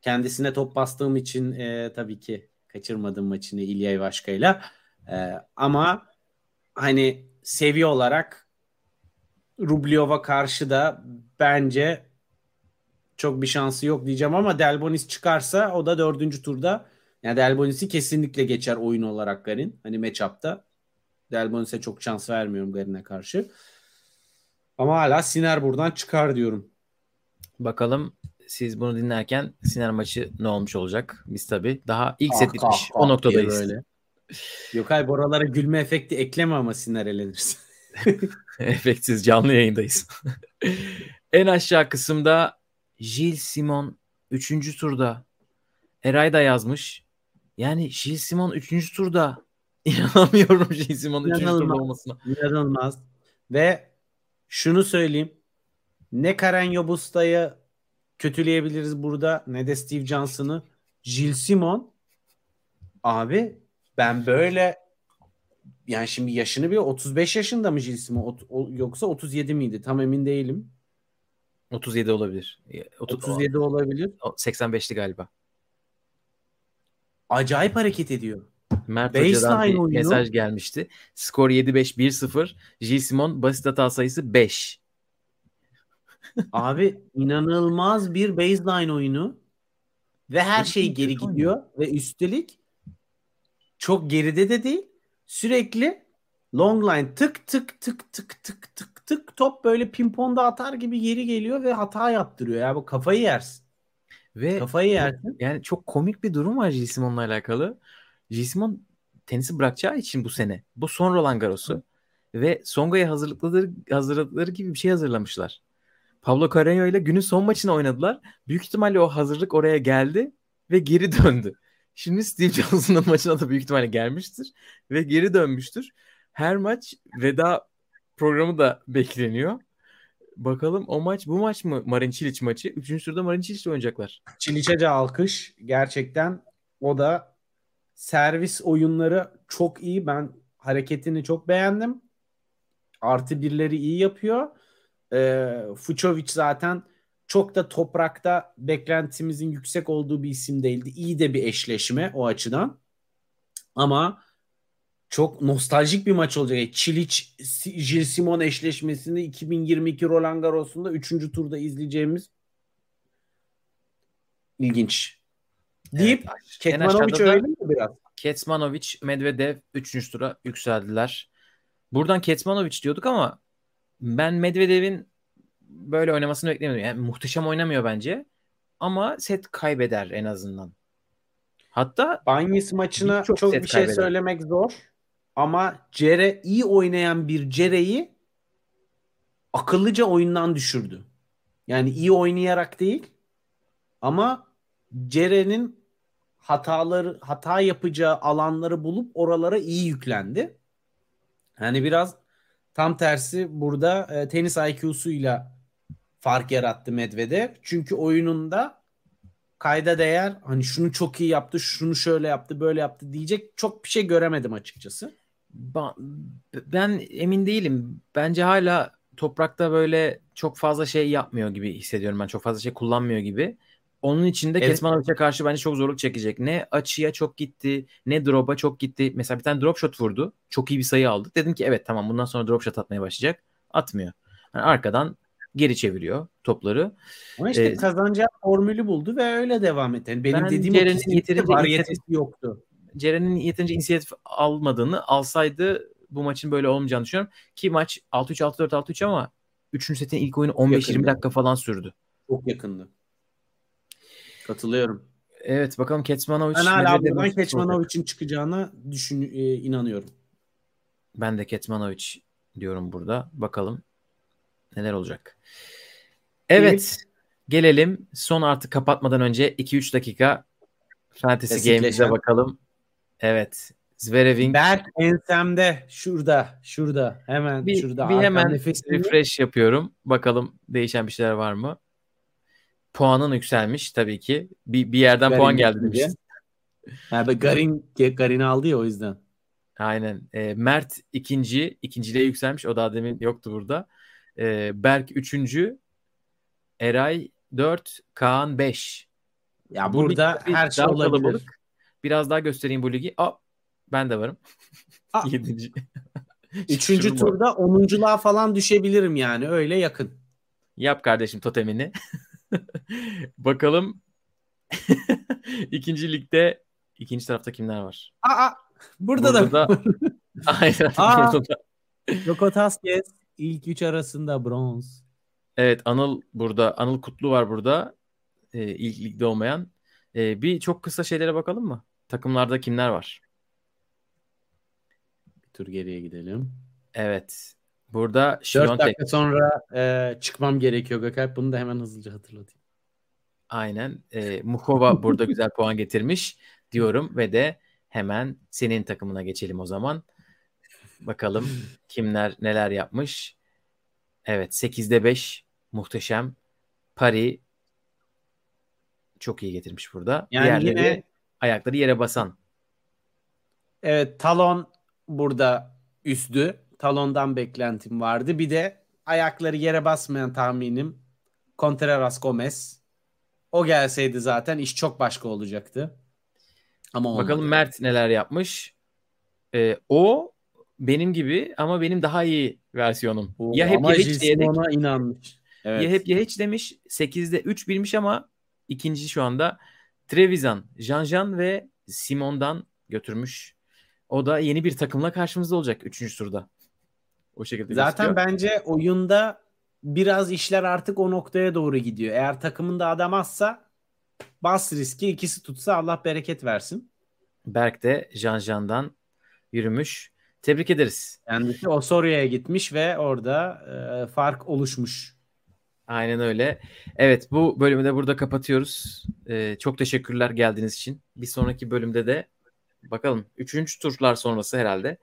Kendisine top bastığım için e, tabii ki kaçırmadım maçını İlya Ivaşka'yla. E, ama hani seviye olarak Rublyov'a karşı da bence çok bir şansı yok diyeceğim ama Delbonis çıkarsa o da dördüncü turda yani Delbonis'i kesinlikle geçer oyun olarak Garin. Hani matchup'ta. Delbonis'e çok şans vermiyorum Garin'e karşı. Ama hala Siner buradan çıkar diyorum. Bakalım siz bunu dinlerken Siner maçı ne olmuş olacak? Biz tabii daha ilk ah, set bitmiş. Ah, o noktadayız. Böyle. Yok ay buralara gülme efekti ekleme ama Siner elenirse. <laughs> Efektsiz canlı yayındayız. <laughs> en aşağı kısımda Gilles Simon 3. turda. Eray da yazmış. Yani Gilles Simon 3. turda. <laughs> İnanamıyorum Gilles Simon 3. turda olmasına. İnanılmaz. Ve şunu söyleyeyim. Ne Karen Yobusta'yı kötüleyebiliriz burada ne de Steve Johnson'ı. Gilles Simon abi ben böyle yani şimdi yaşını bir 35 yaşında mı Gilles Simon o, yoksa 37 miydi tam emin değilim. 37 olabilir. 37 olabilir. 85'li galiba. Acayip hareket ediyor. Mert Hoca'dan bir oyunu. mesaj gelmişti. Skor 7-5-1-0. J. Simon basit hata sayısı 5. Abi inanılmaz bir baseline oyunu ve her şey geri gidiyor ve üstelik çok geride de değil. Sürekli long line tık tık tık tık tık tık tık top böyle pimponda atar gibi geri geliyor ve hata yaptırıyor. Ya bu kafayı yersin. Ve kafayı yersin. Yani çok komik bir durum var Jisimon'la alakalı. Jisimon tenisi bırakacağı için bu sene. Bu son Roland Garros'u. Ve Songa'ya hazırlıkları, hazırlıkları gibi bir şey hazırlamışlar. Pablo Carreño ile günün son maçını oynadılar. Büyük ihtimalle o hazırlık oraya geldi ve geri döndü. Şimdi Steve Johnson'ın maçına da büyük ihtimalle gelmiştir ve geri dönmüştür. Her maç veda programı da bekleniyor. Bakalım o maç bu maç mı Marin Çiliç maçı? Üçüncü turda Marin Çiliç'le oynayacaklar. Çiliçece alkış. Gerçekten o da servis oyunları çok iyi. Ben hareketini çok beğendim. Artı birleri iyi yapıyor. Ee, Fucovic zaten çok da toprakta beklentimizin yüksek olduğu bir isim değildi. İyi de bir eşleşme o açıdan. Ama çok nostaljik bir maç olacak. Çilic Gilles Simon eşleşmesini 2022 Roland Garros'unda 3. turda izleyeceğimiz ilginç. Deyip Evet, Ketmanovic da- öyle mi biraz? Ketsmanovic, Medvedev 3. tura yükseldiler. Buradan Ketsmanovic diyorduk ama ben Medvedev'in böyle oynamasını beklemiyordum. Yani muhteşem oynamıyor bence. Ama set kaybeder en azından. Hatta Banyes maçına çok set bir şey kaybeder. söylemek zor. Ama Cere iyi oynayan bir Cere'yi akıllıca oyundan düşürdü. Yani iyi oynayarak değil ama Cere'nin hataları hata yapacağı alanları bulup oralara iyi yüklendi. Yani biraz tam tersi burada e, tenis IQ'suyla fark yarattı Medvedev. Çünkü oyununda kayda değer hani şunu çok iyi yaptı, şunu şöyle yaptı, böyle yaptı diyecek çok bir şey göremedim açıkçası. Ba- ben emin değilim. Bence hala toprakta böyle çok fazla şey yapmıyor gibi hissediyorum ben. Çok fazla şey kullanmıyor gibi. Onun için de Evet. Ketsmanovic'e karşı bence çok zorluk çekecek. Ne açıya çok gitti, ne drop'a çok gitti. Mesela bir tane drop shot vurdu. Çok iyi bir sayı aldı. Dedim ki evet tamam bundan sonra drop shot atmaya başlayacak. Atmıyor. Yani arkadan geri çeviriyor topları. Ama işte Ee, kazanacağı formülü buldu ve öyle devam etti. Yani benim Ben dediğim o kesinlikle yeterince varyetesi yoktu. Ceren'in yeterince inisiyatif almadığını alsaydı bu maçın böyle olmayacağını düşünüyorum. Ki maç 6-3 6-4 6-3 ama 3. setin ilk oyunu 15-20 Yakındı. dakika falan sürdü. Çok yakındı. Katılıyorum. Evet bakalım Ketsmanovic Ben hala buradan? Keçmanovic'in çıkacağına düşün, e, inanıyorum. Ben de Ketsmanovic diyorum burada. Bakalım neler olacak. Evet. Gelelim son artık kapatmadan önce 2-3 dakika Fantasy. Games'e bakalım. Evet. Zverev'in Berk ensemde şurada şurada hemen bir, şurada bir hemen nefesini- refresh yapıyorum. Bakalım değişen bir şeyler var mı? Puanın yükselmiş tabii ki. Bir, bir yerden Garin puan geldi. Ha, be- Garin Garin aldı ya o yüzden. Aynen. E, Mert ikinci. ikinciliğe yükselmiş. O daha demin yoktu burada. E, Berk üçüncü. Eray dört. Kaan beş. Ya burada tabii her şey olabilir. kalabalık. Biraz daha göstereyim bu ligi. Aa, ben de varım. <laughs> Yedinci. <laughs> Üçüncü turda onunculuğa falan düşebilirim yani öyle yakın. Yap kardeşim totemini. <laughs> Bakalım ikinci ligde ikinci tarafta kimler var? Aa burada, Burada da da- Aynen. Aa. burada da. İlk üç arasında bronz. Evet Anıl burada. Anıl Kutlu var burada. Ee, ilk ligde olmayan. Ee, bir çok kısa şeylere bakalım mı? Takımlarda kimler var? Bir tur geriye gidelim. Evet. Burada 4 Şiyontek. dakika sonra e, çıkmam gerekiyor Gökalp. Bunu da hemen hızlıca hatırlatayım. Aynen. Ee, Mukova burada <laughs> güzel puan getirmiş diyorum ve de hemen senin takımına geçelim o zaman. Bakalım kimler neler yapmış. Evet 8'de 5 muhteşem. Pari çok iyi getirmiş burada. Yani Diğerleri yine ayakları yere basan. evet talon burada üzdü. Talondan beklentim vardı. Bir de ayakları yere basmayan tahminim Contreras Gomez. O gelseydi zaten iş çok başka olacaktı. Ama olmadı. Bakalım Mert neler yapmış. Ee, o benim gibi ama benim daha iyi versiyonum. Oo, ya hep ya hiç Simon'a inanmış. Evet. ya hep ya hiç demiş. 8'de 3 bilmiş ama ikinci şu anda Trevisan, Jean-Jean ve Simon'dan götürmüş. O da yeni bir takımla karşımızda olacak 3. turda. O şekilde Zaten gözüküyor. bence oyunda biraz işler artık o noktaya doğru gidiyor. Eğer takımında adam azsa bas riski ikisi tutsa Allah bereket versin. Berk de Jean-Jean'dan yürümüş. Tebrik ederiz. Kendisi Osorio'ya gitmiş ve orada e, fark oluşmuş. Aynen öyle. Evet bu bölümü de burada kapatıyoruz. Ee, çok teşekkürler geldiğiniz için. Bir sonraki bölümde de bakalım 3. turlar sonrası herhalde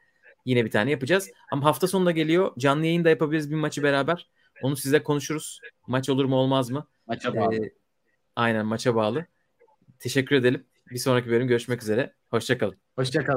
yine bir tane yapacağız. Ama hafta sonunda geliyor. Canlı yayın da yapabiliriz bir maçı beraber. Onu size konuşuruz. Maç olur mu olmaz mı? Maça bağlı. Ee, aynen maça bağlı. Teşekkür edelim. Bir sonraki bölüm görüşmek üzere. Hoşçakalın. Hoşçakalın.